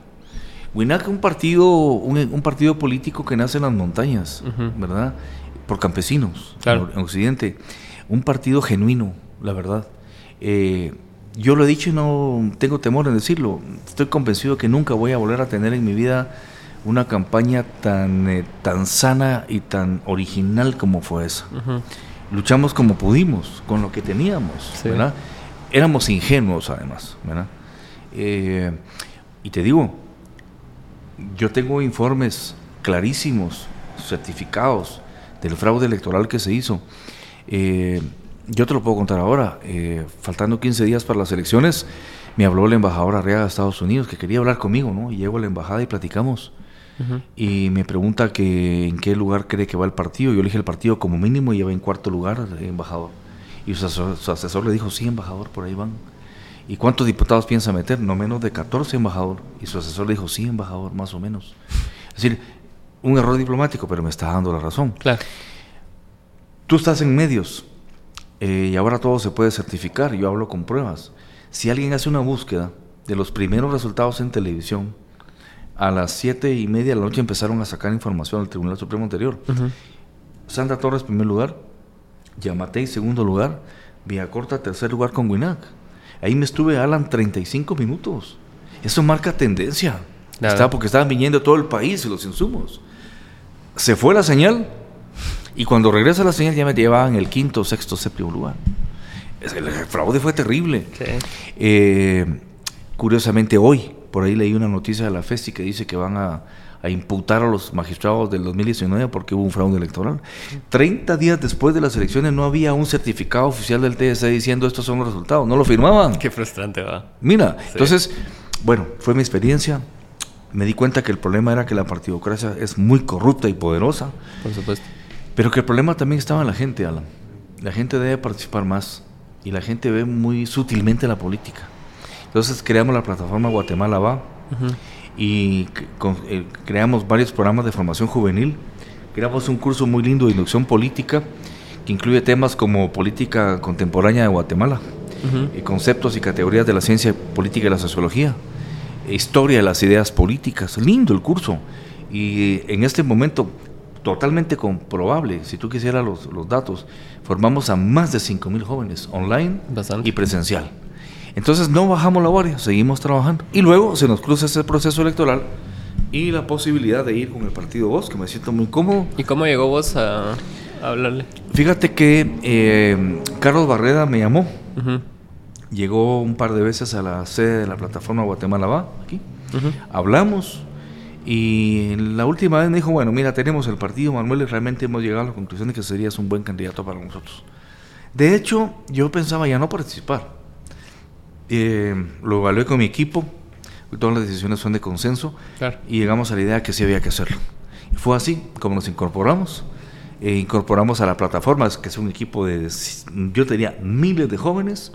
WINAC es un partido, un, partido político que nace en las montañas, ¿verdad? Por campesinos, en Occidente. Un partido genuino, la verdad. Eh, yo lo he dicho y no tengo temor en decirlo. Estoy convencido que nunca voy a volver a tener en mi vida una campaña tan, eh, tan sana y tan original como fue esa luchamos como pudimos, con lo que teníamos, ¿verdad? Éramos ingenuos además, ¿verdad? Eh, y te digo, yo tengo informes clarísimos, certificados del fraude electoral que se hizo. Eh, yo te lo puedo contar ahora. Eh, faltando 15 días para las elecciones, me habló el embajador Arriaga de Estados Unidos que quería hablar conmigo, ¿no? Y llego a la embajada y platicamos y me pregunta que en qué lugar cree que va el partido. Yo le dije el partido como mínimo y lleva en cuarto lugar, embajador. Y su asesor, le dijo, sí, embajador, por ahí van. ¿Y cuántos diputados piensa meter? No menos de 14, embajador. Y su asesor le dijo, sí, embajador, más o menos. Es decir, un error diplomático, pero me está dando la razón. Claro. Tú estás en medios eh, y ahora todo se puede certificar. Yo hablo con pruebas. Si alguien hace una búsqueda de los primeros resultados en televisión, a las siete y media de la noche empezaron a sacar información al Tribunal Supremo anterior. Sandra Torres, primer lugar. Yamatei, segundo lugar. Villacorta, tercer lugar con Winac. Ahí me estuve, Alan, 35 minutos. Eso marca tendencia. Está porque estaban viniendo todo el país y los insumos. Se fue la señal y cuando regresa la señal ya me llevaban el quinto, sexto, séptimo lugar. El fraude fue terrible. Eh, curiosamente hoy, por ahí leí una noticia de la FESI que dice que van a, imputar a los magistrados del 2019 porque hubo un fraude electoral. 30 días después de las elecciones no había un certificado oficial del TSE diciendo estos son los resultados, no lo firmaban. Qué frustrante va. Mira, entonces, bueno, fue mi experiencia. Me di cuenta que el problema era que la partidocracia es muy corrupta y poderosa. Por supuesto. Pero que el problema también estaba en la gente, Alan. La gente debe participar más y la gente ve muy sutilmente la política. Entonces creamos la plataforma Guatemala Va y eh, creamos varios programas de formación juvenil. Creamos un curso muy lindo de inducción política que incluye temas como política contemporánea de Guatemala, y conceptos y categorías de la ciencia política y la sociología, historia de las ideas políticas. Lindo el curso. Y en este momento totalmente comprobable, si tú quisieras los, los datos, formamos a más de 5.000 jóvenes online y presencial. Entonces no bajamos la guardia, seguimos trabajando. Y luego se nos cruza ese proceso electoral y la posibilidad de ir con el partido Vos, que me siento muy cómodo. ¿Y cómo llegó vos a, hablarle? Fíjate que eh, Carlos Barreda me llamó. Llegó un par de veces a la sede de la plataforma Guatemala Va, aquí. Hablamos y la última vez me dijo, bueno, mira, tenemos el partido, Manuel, y realmente hemos llegado a la conclusión de que serías un buen candidato para nosotros. De hecho, yo pensaba ya no participar. Eh, lo evalué con mi equipo, todas las decisiones son de consenso, y llegamos a la idea que sí había que hacerlo. Y fue así como nos incorporamos. E incorporamos a la plataforma, que es un equipo de, yo tenía miles de jóvenes,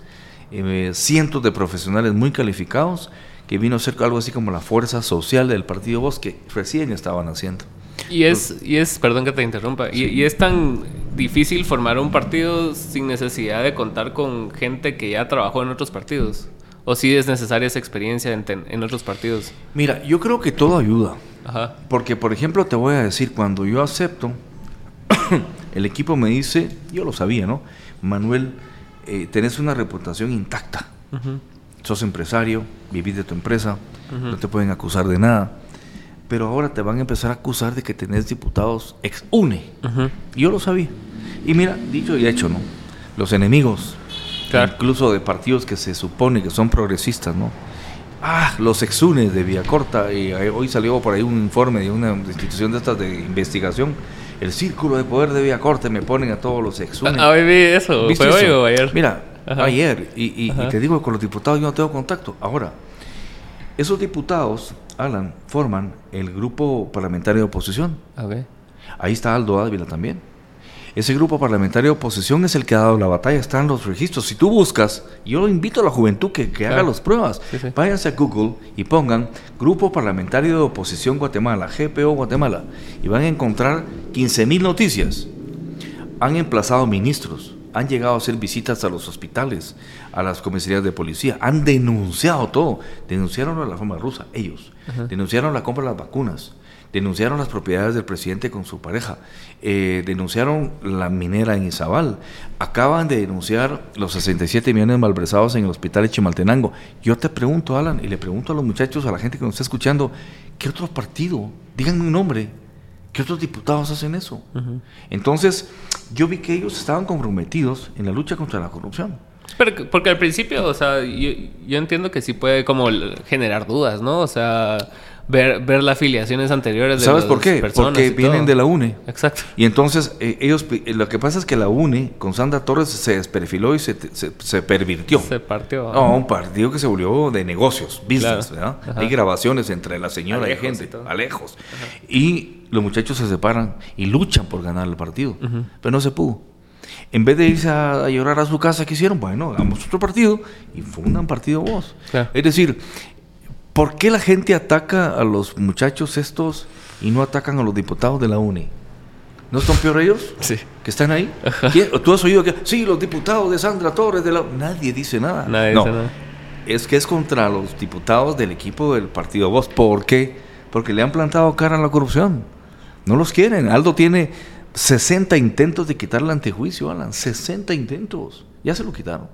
eh, cientos de profesionales muy calificados, que vino a ser algo así como la fuerza social del Partido Voz que recién estaban haciendo. Y es, y es perdón que te interrumpa, y, es tan difícil formar un partido sin necesidad de contar con gente que ya trabajó en otros partidos. ¿O si es necesaria esa experiencia en, en, otros partidos? Mira, yo creo que todo ayuda. Ajá. Porque, por ejemplo, te voy a decir, cuando yo acepto, el equipo me dice, yo lo sabía, ¿no? Manuel, eh, tenés una reputación intacta. Ajá sos empresario, vivís de tu empresa, no te pueden acusar de nada. Pero ahora te van a empezar a acusar de que tenés diputados ex UNE. Yo lo sabía. Y mira, dicho y hecho, ¿no? Los enemigos, incluso de partidos que se supone que son progresistas, ¿no? Ah, los ex UNE de Vía Corta, y hoy salió por ahí un informe de una institución de estas de investigación. El círculo de poder de Vía Corta me ponen a todos los ex UNE. Ah, vi eso. ¿Fue hoy o ayer? Mira, ayer. Y, te digo, con los diputados yo no tengo contacto. Ahora, esos diputados, Alan, forman el grupo parlamentario de oposición. Ahí está Aldo Ávila también. Ese grupo parlamentario de oposición es el que ha dado la batalla, están los registros. Si tú buscas, yo invito a la juventud que, que haga las pruebas. Váyanse a Google y pongan Grupo Parlamentario de Oposición Guatemala, GPO Guatemala, y van a encontrar 15.000 noticias. Han emplazado ministros, han llegado a hacer visitas a los hospitales, a las comisarías de policía, han denunciado todo. Denunciaron la forma rusa, ellos. Denunciaron la compra de las vacunas. Denunciaron las propiedades del presidente con su pareja. Eh, denunciaron la minera en Izabal. Acaban de denunciar los 67 millones malversados en el hospital de Chimaltenango. Yo te pregunto, Alan, y le pregunto a los muchachos, a la gente que nos está escuchando, ¿qué otro partido? Díganme un nombre ¿Qué otros diputados hacen eso? Entonces, yo vi que ellos estaban comprometidos en la lucha contra la corrupción. Pero, porque al principio, o sea, yo, yo, entiendo que sí puede como generar dudas, ¿no? O sea, ver, ver las afiliaciones anteriores de ¿Sabes por qué? Porque vienen de la UNE. Exacto. Y entonces, eh, ellos, eh, lo que pasa es que la UNE con Sandra Torres se desperfiló y se, se, pervirtió. Se partió. No, un partido que se volvió de negocios, business, ¿verdad? Hay grabaciones entre la señora y gente, a lejos. Y los muchachos se separan y luchan por ganar el partido, pero no se pudo. En vez de irse a, llorar a su casa, ¿qué hicieron? Bueno, hagamos otro partido y fundan partido vos. Es decir, ¿por qué la gente ataca a los muchachos estos y no atacan a los diputados de la UNE? ¿No son peor ellos? Sí. ¿Que están ahí? ¿Tú has oído que, sí, los diputados de Sandra Torres de la Nadie dice nada. Nadie dice nada. Es que es contra los diputados del equipo del partido Vos. ¿Por qué? Porque le han plantado cara a la corrupción. No los quieren. Aldo tiene 60 intentos de quitarle el antejuicio, Alan. 60 intentos. Ya se lo quitaron.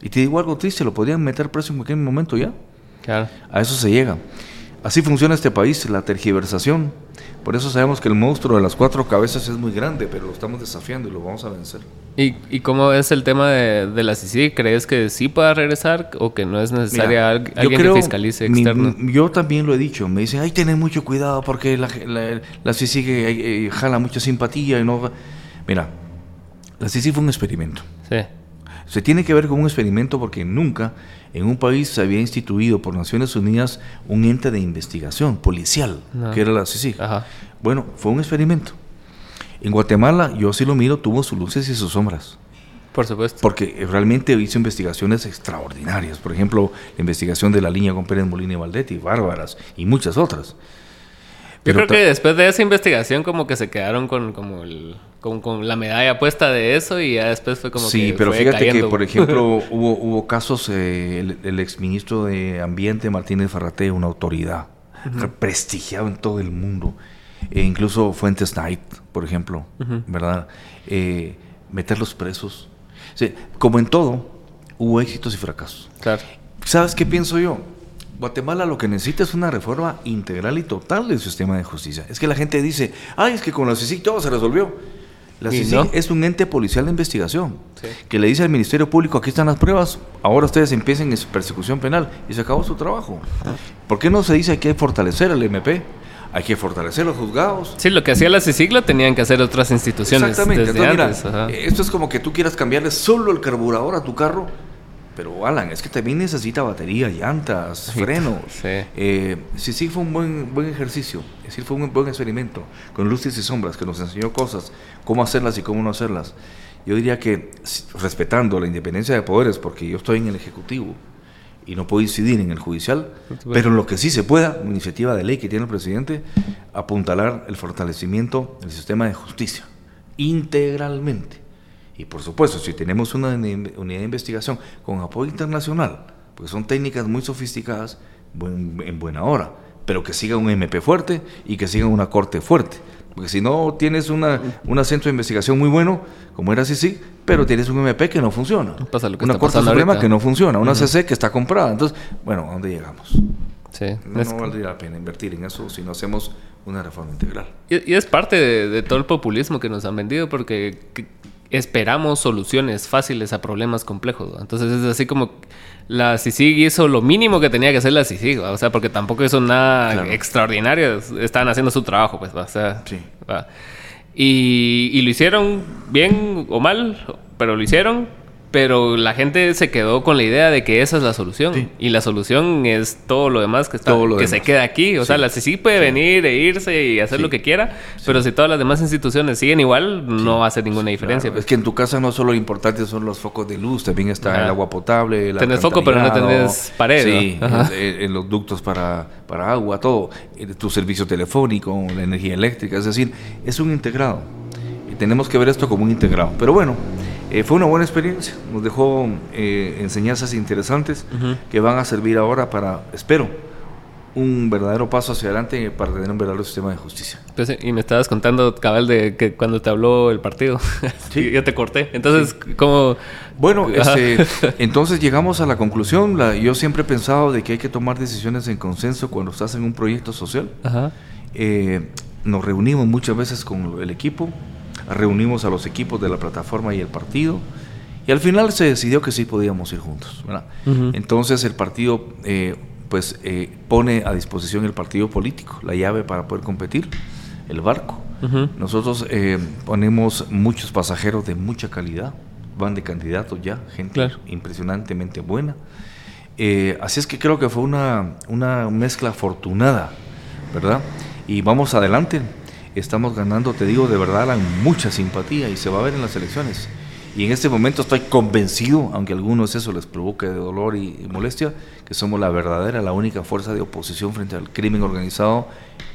Y te digo algo triste, lo podrían meter preso en cualquier momento ya. Claro. A eso se llega. Así funciona este país, la tergiversación. Por eso sabemos que el monstruo de las cuatro cabezas es muy grande, pero lo estamos desafiando y lo vamos a vencer. ¿Y, y cómo es el tema de, la CICI? ¿Crees que sí pueda regresar o que no es necesaria alguien que fiscalice externo? yo también lo he dicho. Me dicen, hay que tener mucho cuidado porque la, la, CICI eh, jala mucha simpatía y no... Mira, la CICI fue un experimento. Sí. Se tiene que ver con un experimento porque nunca en un país se había instituido por Naciones Unidas un ente de investigación policial, que era la CICIG. Bueno, fue un experimento. En Guatemala, yo sí lo miro, tuvo sus luces y sus sombras. Por supuesto. Porque realmente hizo investigaciones extraordinarias. Por ejemplo, la investigación de la línea con Pérez Molina y Valdetti, bárbaras, y muchas otras. Yo creo que después de esa investigación como que se quedaron con como el con, la medalla puesta de eso y ya después fue como sí, pero fíjate que, por ejemplo, hubo, hubo casos, eh, el, exministro de Ambiente, Martínez Farrate, una autoridad prestigiado en todo el mundo, e incluso Fuentes Knight, por ejemplo, ¿verdad? Eh, meterlos presos. como en todo, hubo éxitos y fracasos. Claro. ¿Sabes qué pienso yo? Guatemala lo que necesita es una reforma integral y total del sistema de justicia. Es que la gente dice, ay, es que con la CICIC todo se resolvió. La CICIG es un ente policial de investigación que le dice al Ministerio Público, aquí están las pruebas, ahora ustedes empiecen en su persecución penal y se acabó su trabajo. ¿Por qué no se dice que hay que fortalecer al MP? Hay que fortalecer los juzgados. Sí, lo que hacía la CICIG lo tenían que hacer otras instituciones. Exactamente. esto es como que tú quieras cambiarle solo el carburador a tu carro pero Alan, es que también necesita batería, llantas, frenos. Sí. Eh, sí, sí fue un buen, buen ejercicio, es decir, fue un buen experimento, con luces y sombras, que nos enseñó cosas, cómo hacerlas y cómo no hacerlas. Yo diría que respetando la independencia de poderes, porque yo estoy en el Ejecutivo y no puedo incidir en el judicial, pero en lo que sí se pueda, una iniciativa de ley que tiene el presidente, apuntalar el fortalecimiento del sistema de justicia, integralmente y por supuesto, si tenemos una unidad de investigación con apoyo internacional, porque son técnicas muy sofisticadas, en buena hora, pero que siga un MP fuerte y que siga una corte fuerte. Porque si no tienes una, un centro de investigación muy bueno, como era sí, pero tienes un MP que no funciona. una Corte Suprema que no funciona, una CC que está comprada. Entonces, bueno, ¿a dónde llegamos? Sí. No, valdría la pena invertir en eso si no hacemos una reforma integral. Y, es parte de, de, todo el populismo que nos han vendido, porque esperamos soluciones fáciles a problemas complejos. Entonces es así como la CICIG hizo lo mínimo que tenía que hacer la CICIG, o sea, porque tampoco hizo nada extraordinario, estaban haciendo su trabajo, pues, o sea, sí. Y, y, lo hicieron bien o mal, pero lo hicieron pero la gente se quedó con la idea de que esa es la solución. Y la solución es todo lo demás que, está, que se queda aquí. O sea, la CICI puede venir e irse y hacer lo que quiera, pero si todas las demás instituciones siguen igual, no va a hacer ninguna diferencia. Pues. Es que en tu casa no solo lo importante son los focos de luz, también está el agua potable. Tenés foco, pero no tenés pared. Sí, en, los ductos para, para agua, todo. Tu servicio telefónico, la energía eléctrica. Es decir, es un integrado. Y tenemos que ver esto como un integrado. Pero bueno. Eh, fue una buena experiencia, nos dejó eh, enseñanzas interesantes que van a servir ahora para, espero, un verdadero paso hacia adelante para tener un verdadero sistema de justicia. Pues, y me estabas contando, cabal, de que cuando te habló el partido, sí. yo te corté. Entonces, ¿cómo...? Bueno, este, entonces llegamos a la conclusión, la, yo siempre he pensado de que hay que tomar decisiones en consenso cuando estás en un proyecto social. Eh, nos reunimos muchas veces con el equipo, reunimos a los equipos de la plataforma y el partido. Y al final se decidió que sí podíamos ir juntos. Entonces el partido eh, pues eh, pone a disposición el partido político la llave para poder competir, el barco. Nosotros eh, ponemos muchos pasajeros de mucha calidad, van de candidatos ya, gente impresionantemente buena. así es que creo que fue una, una mezcla afortunada, ¿verdad? Y vamos adelante estamos ganando, te digo de verdad, mucha simpatía y se va a ver en las elecciones. Y en este momento estoy convencido, aunque a algunos eso les provoque dolor y, molestia, que somos la verdadera, la única fuerza de oposición frente al crimen organizado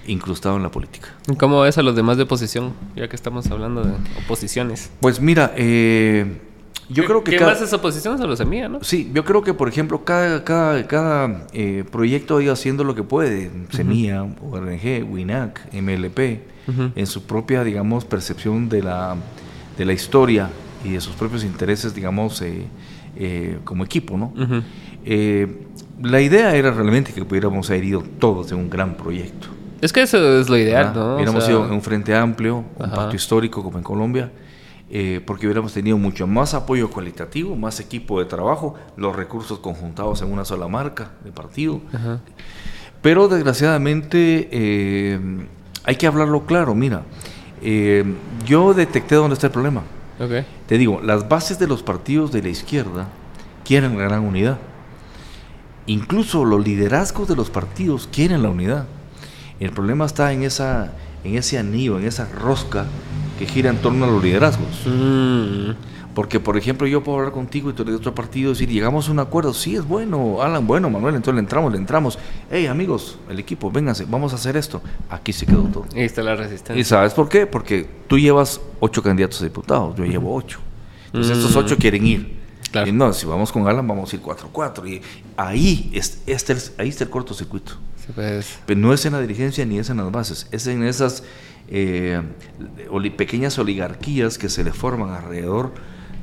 incrustado en la política. ¿Cómo ves a los demás de oposición, ya que estamos hablando de oposiciones? Pues mira, eh, yo creo que... ¿Qué más es oposición? Se lo semilla, ¿no? Sí, yo creo que, por ejemplo, cada, cada, cada eh, proyecto ido haciendo lo que puede. Semilla, ORG, WINAC, MLP, en su propia, digamos, percepción de la, de la historia y de sus propios intereses, digamos, eh, eh, como equipo, ¿no? Eh, la idea era realmente que pudiéramos haber ido todos en un gran proyecto. Es que eso es lo ideal, ¿no? Hubiéramos ido en un frente amplio, un pacto histórico como en Colombia, eh, porque hubiéramos tenido mucho más apoyo cualitativo, más equipo de trabajo, los recursos conjuntados en una sola marca de partido. Pero desgraciadamente eh, hay que hablarlo claro. Mira, eh, yo detecté dónde está el problema. Te digo, las bases de los partidos de la izquierda quieren la gran unidad. Incluso los liderazgos de los partidos quieren la unidad. El problema está en, esa, en ese anillo, en esa rosca que gira en torno a los liderazgos. Mm. Porque, por ejemplo, yo puedo hablar contigo y tú eres de otro partido y decir, llegamos a un acuerdo, sí es bueno, Alan, bueno, Manuel, entonces le entramos, le entramos. Hey, amigos, el equipo, vénganse, vamos a hacer esto. Aquí se quedó todo. Ahí está la resistencia. ¿Y sabes por qué? Porque tú llevas ocho candidatos a diputados, yo llevo ocho. Entonces, estos ocho quieren ir. Y no, si vamos con Alan, vamos a ir 4-4. Y ahí, es, este, ahí está el cortocircuito. Sí, pues. Pero no es en la dirigencia ni es en las bases, es en esas eh, pequeñas oligarquías que se le forman alrededor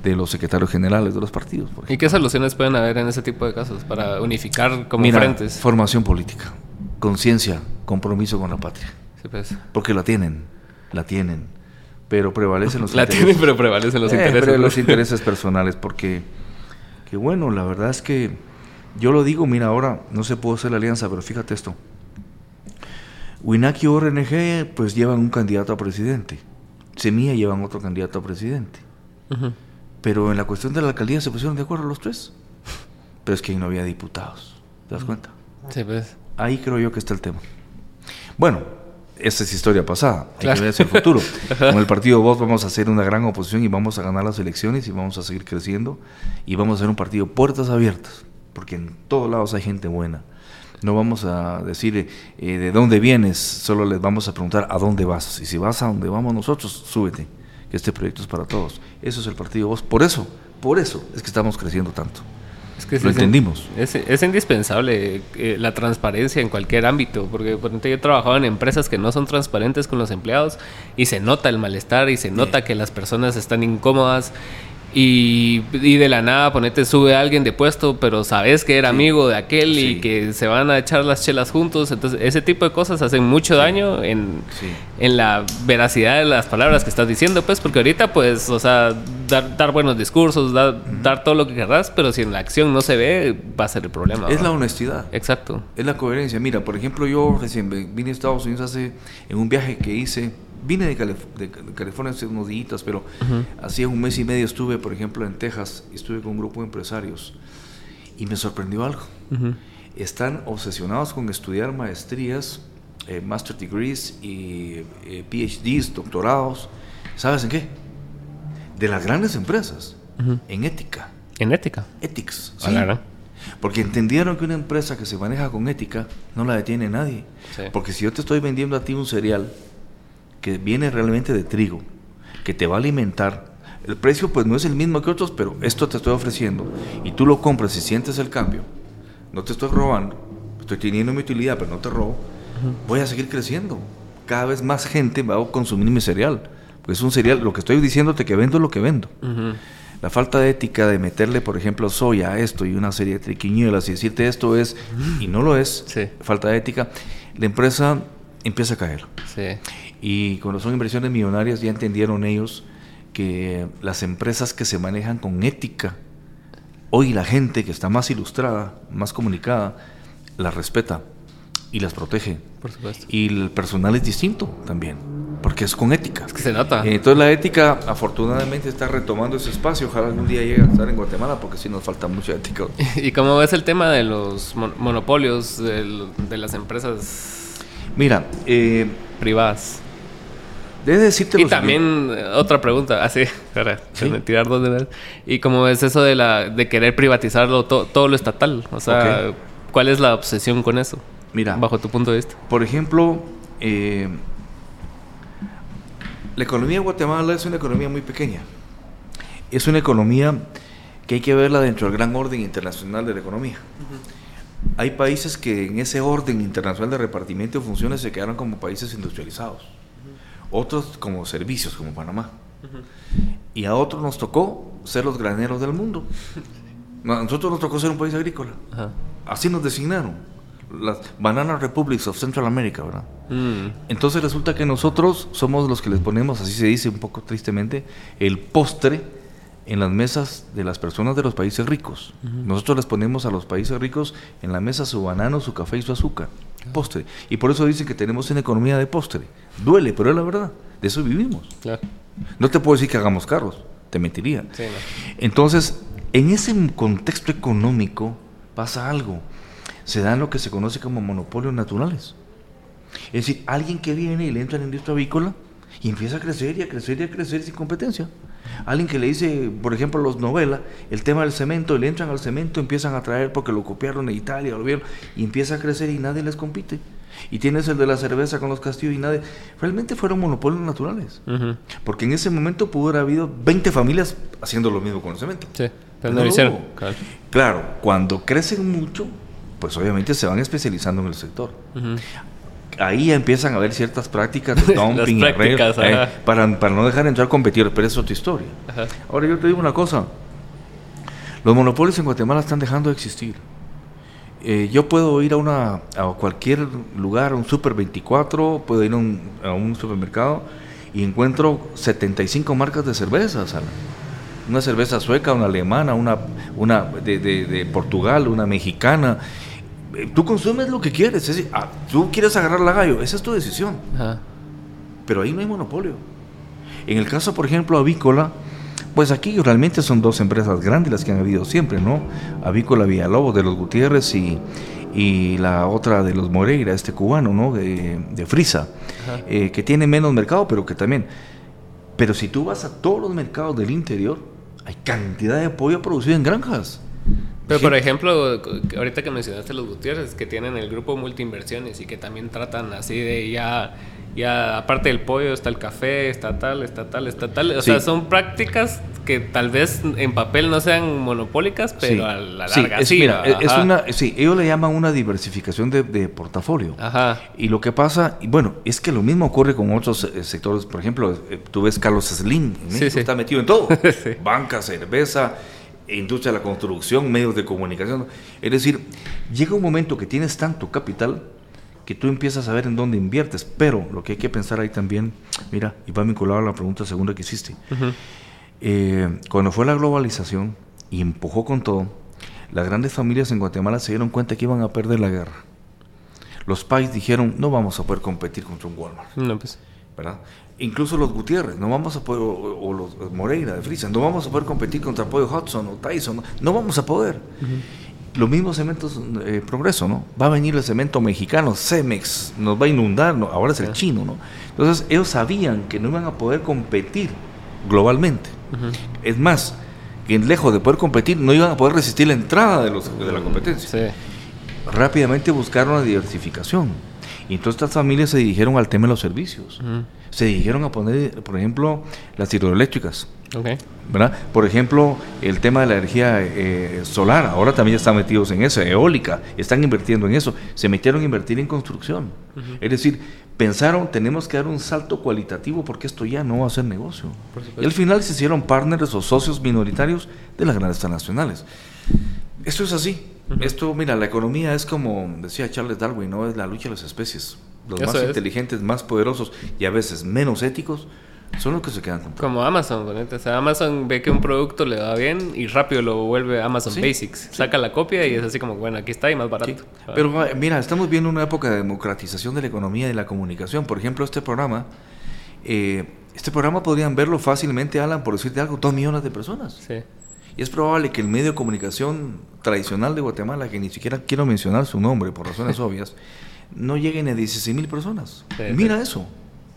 de los secretarios generales de los partidos. ¿Y qué soluciones pueden haber en ese tipo de casos para unificar como frentes? Formación política, conciencia, compromiso con la patria. Pues. Porque la tienen, la tienen, pero prevalecen los la tienen, pero prevalecen los eh, intereses. los intereses personales, porque, que bueno, la verdad es que yo lo digo, mira, ahora no se puede hacer la alianza, pero fíjate esto. Winaki ORNG pues llevan un candidato a presidente. Semilla llevan otro candidato a presidente. Pero en la cuestión de la alcaldía se pusieron de acuerdo los tres. Pero es que no había diputados. ¿Te das cuenta? Sí, pues. Ahí creo yo que está el tema. Bueno, esta es historia pasada. Hay que ver hacia el futuro. Con el partido Voz vamos a hacer una gran oposición y vamos a ganar las elecciones y vamos a seguir creciendo. Y vamos a hacer un partido puertas abiertas. Porque en todos lados hay gente buena no vamos a decir eh, de dónde vienes, solo les vamos a preguntar a dónde vas. Y si vas a donde vamos nosotros, súbete, este proyecto es para todos. Eso es el partido Voz. Por eso, por eso es que estamos creciendo tanto. Es que Lo entendimos. Es, indispensable eh, la transparencia en cualquier ámbito, porque por ejemplo yo he trabajado en empresas que no son transparentes con los empleados y se nota el malestar y se nota que las personas están incómodas y, de la nada ponete sube a alguien de puesto, pero sabes que era amigo de aquel y que se van a echar las chelas juntos. Entonces, ese tipo de cosas hacen mucho daño en, en la veracidad de las palabras que estás diciendo, pues, porque ahorita, pues, o sea, dar, dar buenos discursos, dar, dar, todo lo que querrás, pero si en la acción no se ve, va a ser el problema. Es la honestidad. Exacto. Es la coherencia. Mira, por ejemplo, yo recién vine a Estados Unidos hace, en un viaje que hice vine de, California hace unos días, pero hacía un mes y medio estuve, por ejemplo, en Texas estuve con un grupo de empresarios y me sorprendió algo. Están obsesionados con estudiar maestrías, eh, master degrees y eh, PhDs, doctorados. ¿Sabes en qué? De las grandes empresas, en ética. En ética. Ethics, sí. Porque entendieron que una empresa que se maneja con ética no la detiene nadie. Porque si yo te estoy vendiendo a ti un cereal que viene realmente de trigo, que te va a alimentar. El precio pues no es el mismo que otros, pero esto te estoy ofreciendo y tú lo compras y sientes el cambio. No te estoy robando, estoy teniendo mi utilidad, pero no te robo. Voy a seguir creciendo. Cada vez más gente va a consumir mi cereal. Porque es un cereal, lo que estoy diciéndote que vendo es lo que vendo. La falta de ética de meterle, por ejemplo, soya a esto y una serie de triquiñuelas y decirte esto es, y no lo es, falta de ética, la empresa empieza a caer. Sí. Y cuando son inversiones millonarias ya entendieron ellos que las empresas que se manejan con ética, hoy la gente que está más ilustrada, más comunicada, las respeta y las protege. Por supuesto. Y el personal es distinto también, porque es con ética. Es que se nota. Eh, entonces la ética afortunadamente está retomando ese espacio. Ojalá algún día llegue a estar en Guatemala, porque sí nos falta mucha ética. ¿Y cómo ves el tema de los monopolios de, de, las empresas? Mira, eh, privadas. Debe decirte Y también otra pregunta, así, para tirar dos de Y como es eso de la de querer privatizarlo todo lo estatal, o sea, ¿cuál es la obsesión con eso? Mira, bajo tu punto de vista. Por ejemplo, eh, la economía de Guatemala es una economía muy pequeña. Es una economía que hay que verla dentro del gran orden internacional de la economía. Hay países que en ese orden internacional de repartimiento de funciones se quedaron como países industrializados otros como servicios, como Panamá. Y a otros nos tocó ser los graneros del mundo. Nosotros nos tocó ser un país agrícola. Así nos designaron. Las Banana Republics of Central America, ¿verdad? Mm. Entonces resulta que nosotros somos los que les ponemos, así se dice un poco tristemente, el postre en las mesas de las personas de los países ricos. Nosotros les ponemos a los países ricos en la mesa su banano, su café y su azúcar. Postre. Y por eso dicen que tenemos una economía de postre. Duele, pero es la verdad. De eso vivimos. No te puedo decir que hagamos carros. Te mentiría. Entonces, en ese contexto económico pasa algo. Se dan lo que se conoce como monopolios naturales. Es decir, alguien que viene y le entra en la industria avícola y empieza a crecer y a crecer y a crecer sin competencia. Alguien que le dice, por ejemplo, los novelas, el tema del cemento, le entran al cemento, empiezan a traer porque lo copiaron en Italia, lo vieron, y empieza a crecer y nadie les compite. Y tienes el de la cerveza con los castillos y nadie. Realmente fueron monopolios naturales. Porque en ese momento pudo haber habido 20 familias haciendo lo mismo con el cemento. Sí. Claro. cuando crecen mucho, pues obviamente se van especializando en el sector. Ahí empiezan a haber ciertas prácticas de dumping eh, para, para, no dejar entrar competidores, pero eso es otra historia. Ahora yo te digo una cosa, los monopolios en Guatemala están dejando de existir. Eh, yo puedo ir a, una, a cualquier lugar, a un Super 24, puedo ir a un, a un supermercado y encuentro 75 marcas de cervezas una cerveza sueca, una alemana, una, una de, de, Portugal, una mexicana. Eh, tú consumes lo que quieres. Es decir, ah, tú quieres agarrar la gallo, esa es tu decisión. Pero ahí no hay monopolio. En el caso, por ejemplo, avícola, pues aquí realmente son dos empresas grandes las que han habido siempre, ¿no? Avícola Villalobos de los Gutiérrez y, y la otra de los Moreira, este cubano, ¿no? De, de Frisa, eh, que tiene menos mercado, pero que también. Pero si tú vas a todos los mercados del interior, hay cantidad de pollo producido en granjas. Pero por ejemplo, ahorita que mencionaste los Gutiérrez, que tienen el grupo multiinversiones y que también tratan así de ya, ya aparte del pollo está el café, está tal, está tal, está tal. O sea, son prácticas que tal vez en papel no sean monopólicas, pero a la larga sí. mira, es una, sí, ellos le llaman una diversificación de, portafolio. Ajá. Y lo que pasa, y bueno, es que lo mismo ocurre con otros eh, sectores. Por ejemplo, eh, tú ves Carlos Slim, está metido en todo. Banca, cerveza, industria de la construcción, medios de comunicación. Es decir, llega un momento que tienes tanto capital que tú empiezas a ver en dónde inviertes, pero lo que hay que pensar ahí también, mira, y va vinculado a la pregunta segunda que hiciste. Eh, cuando fue la globalización y empujó con todo, las grandes familias en Guatemala se dieron cuenta que iban a perder la guerra. Los países dijeron, no vamos a poder competir contra un Walmart. No, pues. ¿verdad? Incluso los Gutiérrez, no vamos a poder, o, los Moreira de Frisa, no vamos a poder competir contra Pollo Hudson o Tyson, no, vamos a poder. Los mismos cementos eh, progreso, ¿no? Va a venir el cemento mexicano, Cemex, nos va a inundar, ¿no? ahora es el chino, ¿no? Entonces ellos sabían que no iban a poder competir globalmente. Es más, que lejos de poder competir, no iban a poder resistir la entrada de, los, de la competencia. Rápidamente buscaron la diversificación y entonces estas familias se dirigieron al tema de los servicios. Se dirigieron a poner, por ejemplo, las hidroeléctricas. ¿verdad? Por ejemplo, el tema de la energía eh, solar, ahora también están metidos en eso, eólica, están invirtiendo en eso. Se metieron a invertir en construcción. Es decir, pensaron, tenemos que dar un salto cualitativo porque esto ya no va a ser negocio. Y al final se hicieron partners o socios minoritarios de las grandes transnacionales. Esto es así. Esto, mira, la economía es como decía Charles Darwin, ¿no? Es la lucha de las especies. Los más inteligentes, más poderosos y a veces menos éticos son los que se quedan con Como Amazon, o sea, Amazon ve que un producto le va bien y rápido lo vuelve Amazon Basics. Saca la copia y es así como, bueno, aquí está y más barato. Pero mira, estamos viendo una época de democratización de la economía y de la comunicación. Por ejemplo, este programa, eh, este programa podrían verlo fácilmente, Alan, por decirte algo, dos millones de personas. Sí. Y es probable que el medio de comunicación tradicional de Guatemala, que ni siquiera quiero mencionar su nombre por razones obvias, no lleguen a 16 mil personas. Mira eso,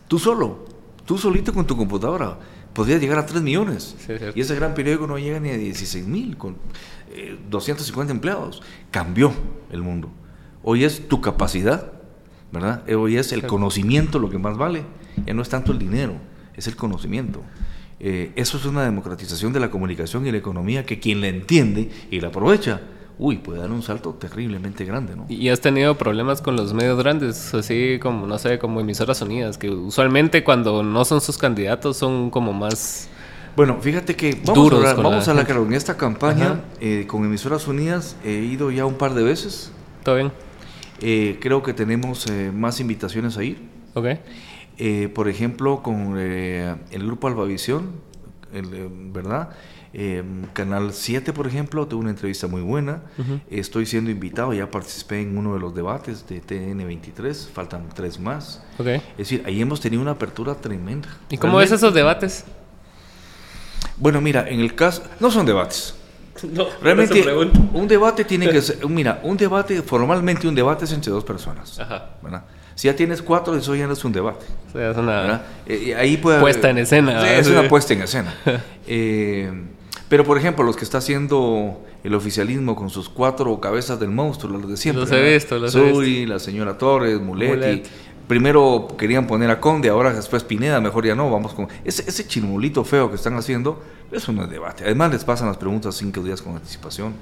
tú solo, tú solito con tu computadora, podrías llegar a 3 millones. y ese gran periódico no llega ni a 16 mil, con 250 eh, empleados. Cambió el mundo. Hoy es tu capacidad, ¿verdad? Hoy es el conocimiento lo que más vale. Ya no es tanto el dinero, es el conocimiento. Eh, eso es una democratización de la comunicación y la economía que quien la entiende y la aprovecha, uy, puede dar un salto terriblemente grande, ¿no? ¿Y has tenido problemas con los medios grandes, así como, no sé, como emisoras unidas, que usualmente cuando no son sus candidatos son como más Bueno, fíjate que vamos a, vamos a la En esta campaña eh, con Emisoras Unidas he ido ya un par de veces. ¿Todo bien? Eh, creo que tenemos eh, más invitaciones a ir. Ok. por ejemplo, con el grupo Albavisión, ¿verdad? Canal 7, por ejemplo, tuve una entrevista muy buena. Estoy siendo invitado, ya participé en uno de los debates de TN23, faltan tres más. Okay. Es decir, ahí hemos tenido una apertura tremenda. ¿Y cómo ves esos debates? Bueno, mira, en el caso, no son debates. No, Realmente, un debate tiene que ser, mira, un debate, formalmente un debate es entre dos personas. Ajá. ¿verdad? Si ya tienes cuatro, eso ya no es un debate. O sea, es una eh, ahí puede, puesta en escena. Sí, es una puesta en escena. eh, pero, por ejemplo, los que está haciendo el oficialismo con sus cuatro cabezas del monstruo, los de siempre. Los he visto, los Suri, la señora Torres, Muletti, primero querían poner a Conde, ahora después Pineda, mejor ya no, vamos con... Ese, ese feo que están haciendo, eso no es debate. Además les pasan las preguntas cinco días con anticipación.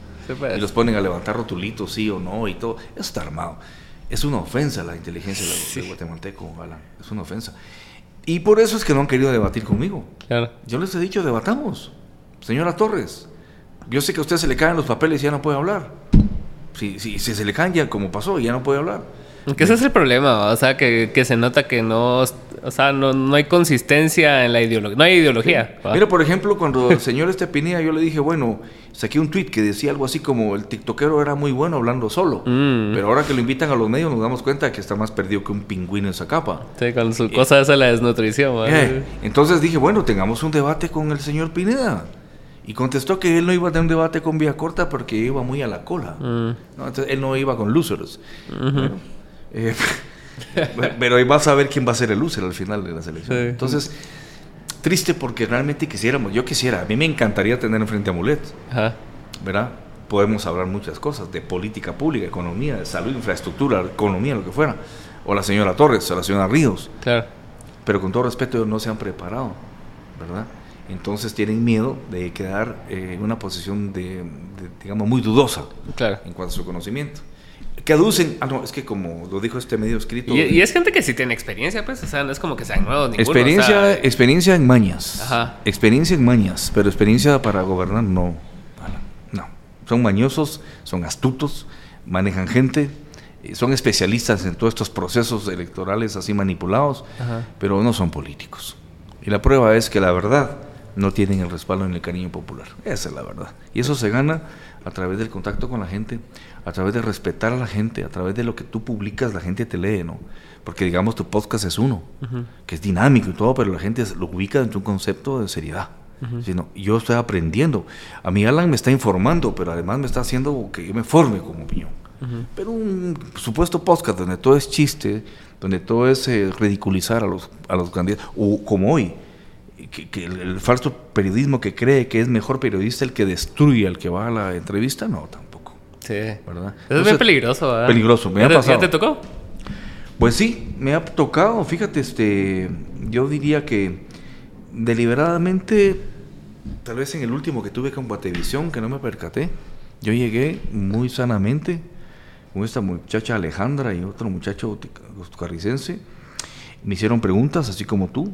Y los ponen a levantar rotulitos, sí o no, y todo. Eso está armado. Es una ofensa la inteligencia del guatemalteco, Alan. Es una ofensa. Y por eso es que no han querido debatir conmigo. Yo les he dicho, debatamos. Señora Torres, yo sé que a usted se le caen los papeles y ya no puede hablar. Si, si, si se le caen ya como pasó, ya no puede hablar. Que ese es el problema, o sea, que, que se nota que no, o sea, no, no, hay consistencia en la ideología, no hay ideología. Mira, por ejemplo, cuando el señor Estepinía, yo le dije, bueno, saqué un tweet que decía algo así como el tiktokero era muy bueno hablando solo, mm. pero ahora que lo invitan a los medios nos damos cuenta que está más perdido que un pingüino en esa capa. Sí, con su cosa esa la desnutrición. Eh, entonces dije, bueno, tengamos un debate con el señor Pineda. Y contestó que él no iba a tener un debate con Vía Corta porque iba muy a la cola. Mm. ¿no? Entonces él no iba con losers. Eh, pero ahí vas a ver quién va a ser el loser al final de la selección. Entonces, triste porque realmente quisiéramos, yo quisiera, a mí me encantaría tener enfrente a Mulet. ¿Verdad? Podemos hablar muchas cosas, de política pública, economía, de salud, infraestructura, economía, lo que fuera. O la señora Torres, o la señora Ríos. Claro. Pero con todo respeto, no se han preparado, ¿verdad? Entonces tienen miedo de quedar eh, en una posición de, digamos, muy dudosa claro. en cuanto a su conocimiento que aducen. Ah, no, es que como lo dijo este medio escrito. Y, es gente que sí tiene experiencia, pues, o sea, no es como que sean nuevos ninguno. Experiencia, experiencia en mañas. Ajá. Experiencia en mañas, pero experiencia para gobernar, no. No. Son mañosos, son astutos, manejan gente, eh, son especialistas en todos estos procesos electorales así manipulados, pero no son políticos. Y la prueba es que la verdad no tienen el respaldo en el cariño popular. Esa es la verdad. Y eso se gana a través del contacto con la gente, a través de respetar a la gente, a través de lo que tú publicas, la gente te lee, ¿no? Porque digamos tu podcast es uno, que es dinámico y todo, pero la gente lo ubica dentro de un concepto de seriedad. sino, yo estoy aprendiendo. A mí Alan me está informando, pero además me está haciendo que yo me forme como opinión. Pero un supuesto podcast donde todo es chiste, donde todo es eh, ridiculizar a los, a los candidatos, o como hoy, que, el, falso periodismo que cree que es mejor periodista el que destruye al que va a la entrevista, no, tampoco. Sí. ¿Verdad? es bien peligroso, ¿verdad? Peligroso, me ha pasado. ¿Ya te tocó? Pues sí, me ha tocado, fíjate, este, yo diría que deliberadamente, tal vez en el último que tuve con Batevisión, que no me percaté, yo llegué muy sanamente con esta muchacha Alejandra y otro muchacho costarricense, me hicieron preguntas, así como tú,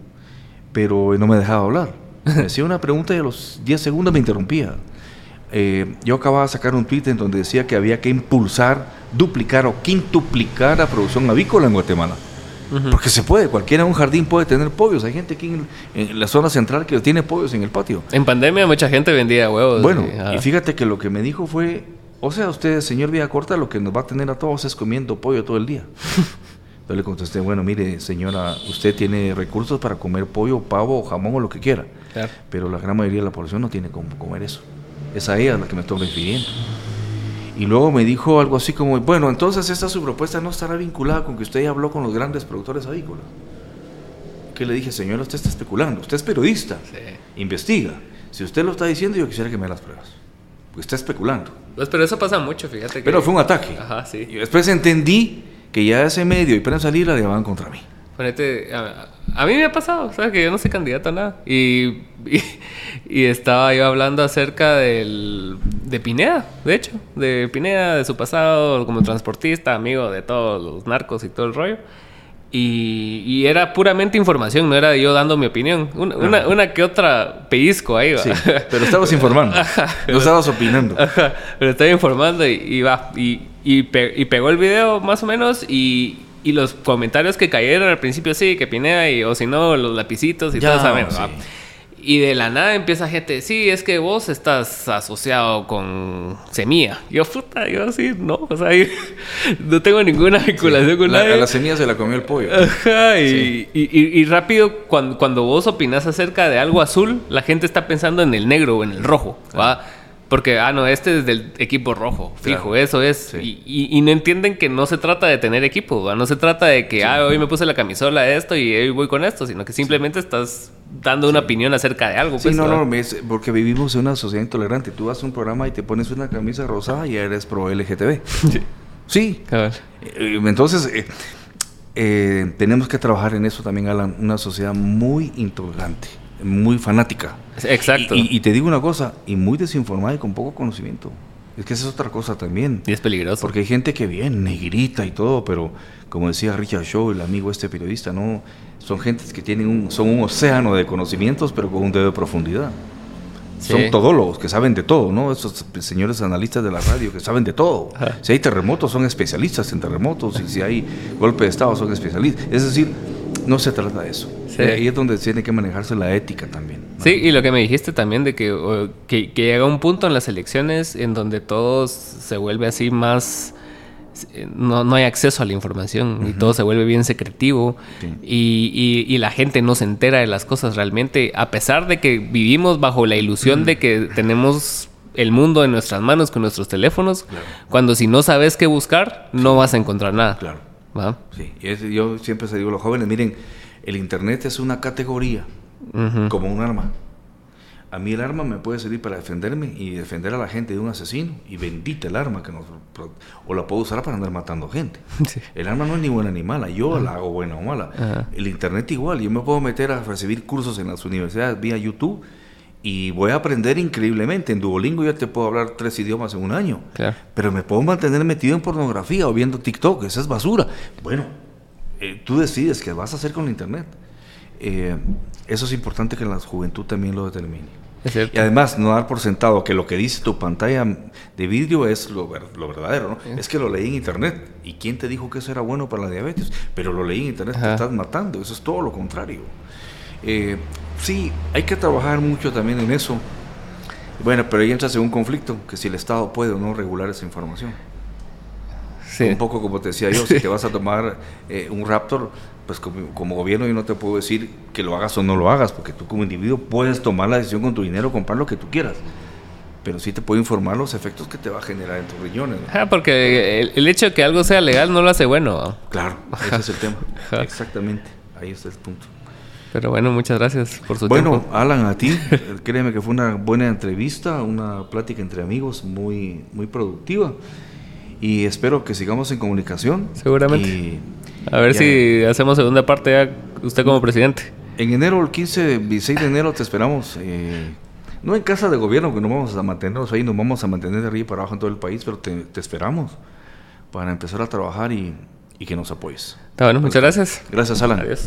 pero no me dejaba hablar. Me hacía una pregunta y a los 10 segundos me interrumpía. Eh, yo acababa de sacar un tweet en donde decía que había que impulsar, duplicar o quintuplicar la producción avícola en Guatemala. Porque se puede, cualquiera en un jardín puede tener pollos. Hay gente aquí en, la zona central que tiene pollos en el patio. En pandemia mucha gente vendía huevos. Bueno, y, fíjate que lo que me dijo fue, o sea, usted, señor Corta, lo que nos va a tener a todos es comiendo pollo todo el día. Le contesté, bueno, mire, señora, usted tiene recursos para comer pollo, pavo, jamón o lo que quiera. Pero la gran mayoría de la población no tiene cómo comer eso. Es a ella a la que me estoy refiriendo. Y luego me dijo algo así como, bueno, entonces esta su propuesta no estará vinculada con que usted ya habló con los grandes productores avícolas. Que le dije, señora, usted está especulando, usted es periodista, investiga. Si usted lo está diciendo, yo quisiera que me dé las pruebas. Porque está especulando. Pues, pero eso pasa mucho, fíjate. Que... Pero fue un ataque. Ajá, sí. Y después entendí que ya ese medio y prensa libre la llevaban contra mí. Ponete, a, mí me ha pasado, ¿sabes? Que yo no soy candidato a nada. Y, y, estaba yo hablando acerca del, de Pineda, de hecho, de Pineda, de su pasado como transportista, amigo de todos los narcos y todo el rollo. Y, era puramente información, no era yo dando mi opinión. Una, una, que otra pellizco ahí, va. Sí, pero estabas informando. no estabas opinando. pero estaba informando y, va. Y, y, pegó el video más o menos y, los comentarios que cayeron al principio sí, que Pineda y o si no, los lapicitos y todo eso. Y de la nada empieza gente, sí, es que vos estás asociado con Semilla. Yo, puta, yo sí, no, o sea, no tengo ninguna vinculación con nadie. A la Semilla se la comió el pollo. Ajá, y, y, rápido, cuando, cuando vos opinas acerca de algo azul, la gente está pensando en el negro o en el rojo, ¿va? Porque, ah, no, este es del equipo rojo, fijo, eso es. Y, y, no entienden que no se trata de tener equipo, no se trata de que, ah, hoy me puse la camisola de esto y hoy voy con esto, sino que simplemente estás dando una opinión acerca de algo. Sí, pues, no, no, porque vivimos en una sociedad intolerante. Tú vas a un programa y te pones una camisa rosada y eres pro LGTB. Sí. Sí. Eh, entonces, eh, eh, tenemos que trabajar en eso también, Alan, una sociedad muy intolerante muy fanática. Exacto. Y, te digo una cosa, y muy desinformada y con poco conocimiento. Es que esa es otra cosa también. Y es peligroso. Porque hay gente que viene, negrita y todo, pero como decía Richard Shaw, el amigo este periodista, no son gentes que tienen un, son un océano de conocimientos, pero con un dedo de profundidad. Son todólogos que saben de todo, ¿no? Esos señores analistas de la radio que saben de todo. Si hay terremotos, son especialistas en terremotos. Y si hay golpe de Estado, son especialistas. Es decir, no se trata de eso. Ahí es donde tiene que manejarse la ética también. Sí, y lo que me dijiste también de que, que, llega un punto en las elecciones en donde todo se vuelve así más... No, no hay acceso a la información y todo se vuelve bien secretivo y, y, la gente no se entera de las cosas realmente, a pesar de que vivimos bajo la ilusión de que tenemos el mundo en nuestras manos con nuestros teléfonos, cuando si no sabes qué buscar, no vas a encontrar nada. Claro. Sí, y yo siempre se digo a los jóvenes, miren, el Internet es una categoría, como un arma. A mí el arma me puede servir para defenderme y defender a la gente de un asesino. Y bendita el arma que nos... O la puedo usar para andar matando gente. El arma no es ni buena ni mala. Yo la hago buena o mala. El Internet igual. Yo me puedo meter a recibir cursos en las universidades vía YouTube y voy a aprender increíblemente. En Duolingo ya te puedo hablar tres idiomas en un año. Pero me puedo mantener metido en pornografía o viendo TikTok. Esa es basura. Bueno, eh, tú decides qué vas a hacer con Internet. Eh, eso es importante que la juventud también lo determine. y además, no dar por sentado que lo que dice tu pantalla de vidrio es lo, verdadero, ¿no? Es que lo leí en internet. ¿Y quién te dijo que eso era bueno para la diabetes? Pero lo leí en internet, te estás matando. Eso es todo lo contrario. Eh, sí, hay que trabajar mucho también en eso. Bueno, pero ahí entras en un conflicto, que si el Estado puede o no regular esa información. Un poco como te decía yo, si te vas a tomar eh, un Raptor, pues como, gobierno yo no te puedo decir que lo hagas o no lo hagas, porque tú como individuo puedes tomar la decisión con tu dinero, comprar lo que tú quieras. Pero sí te puedo informar los efectos que te va a generar en tus riñones. Ah, porque el, hecho de que algo sea legal no lo hace bueno. Claro, ese es el tema. Exactamente, ahí está el punto. Pero bueno, muchas gracias por su tiempo. Bueno, Alan, a ti, créeme que fue una buena entrevista, una plática entre amigos muy, muy productiva y espero que sigamos en comunicación. Seguramente. a ver si hacemos segunda parte ya usted como presidente. En enero, el 15, 16 de enero te esperamos. Eh, no en casa de gobierno, que no vamos a mantenernos ahí, nos vamos a mantener de arriba para abajo en todo el país, pero te, esperamos para empezar a trabajar y, y que nos apoyes. Está bueno, muchas gracias. Gracias, Alan. Adiós.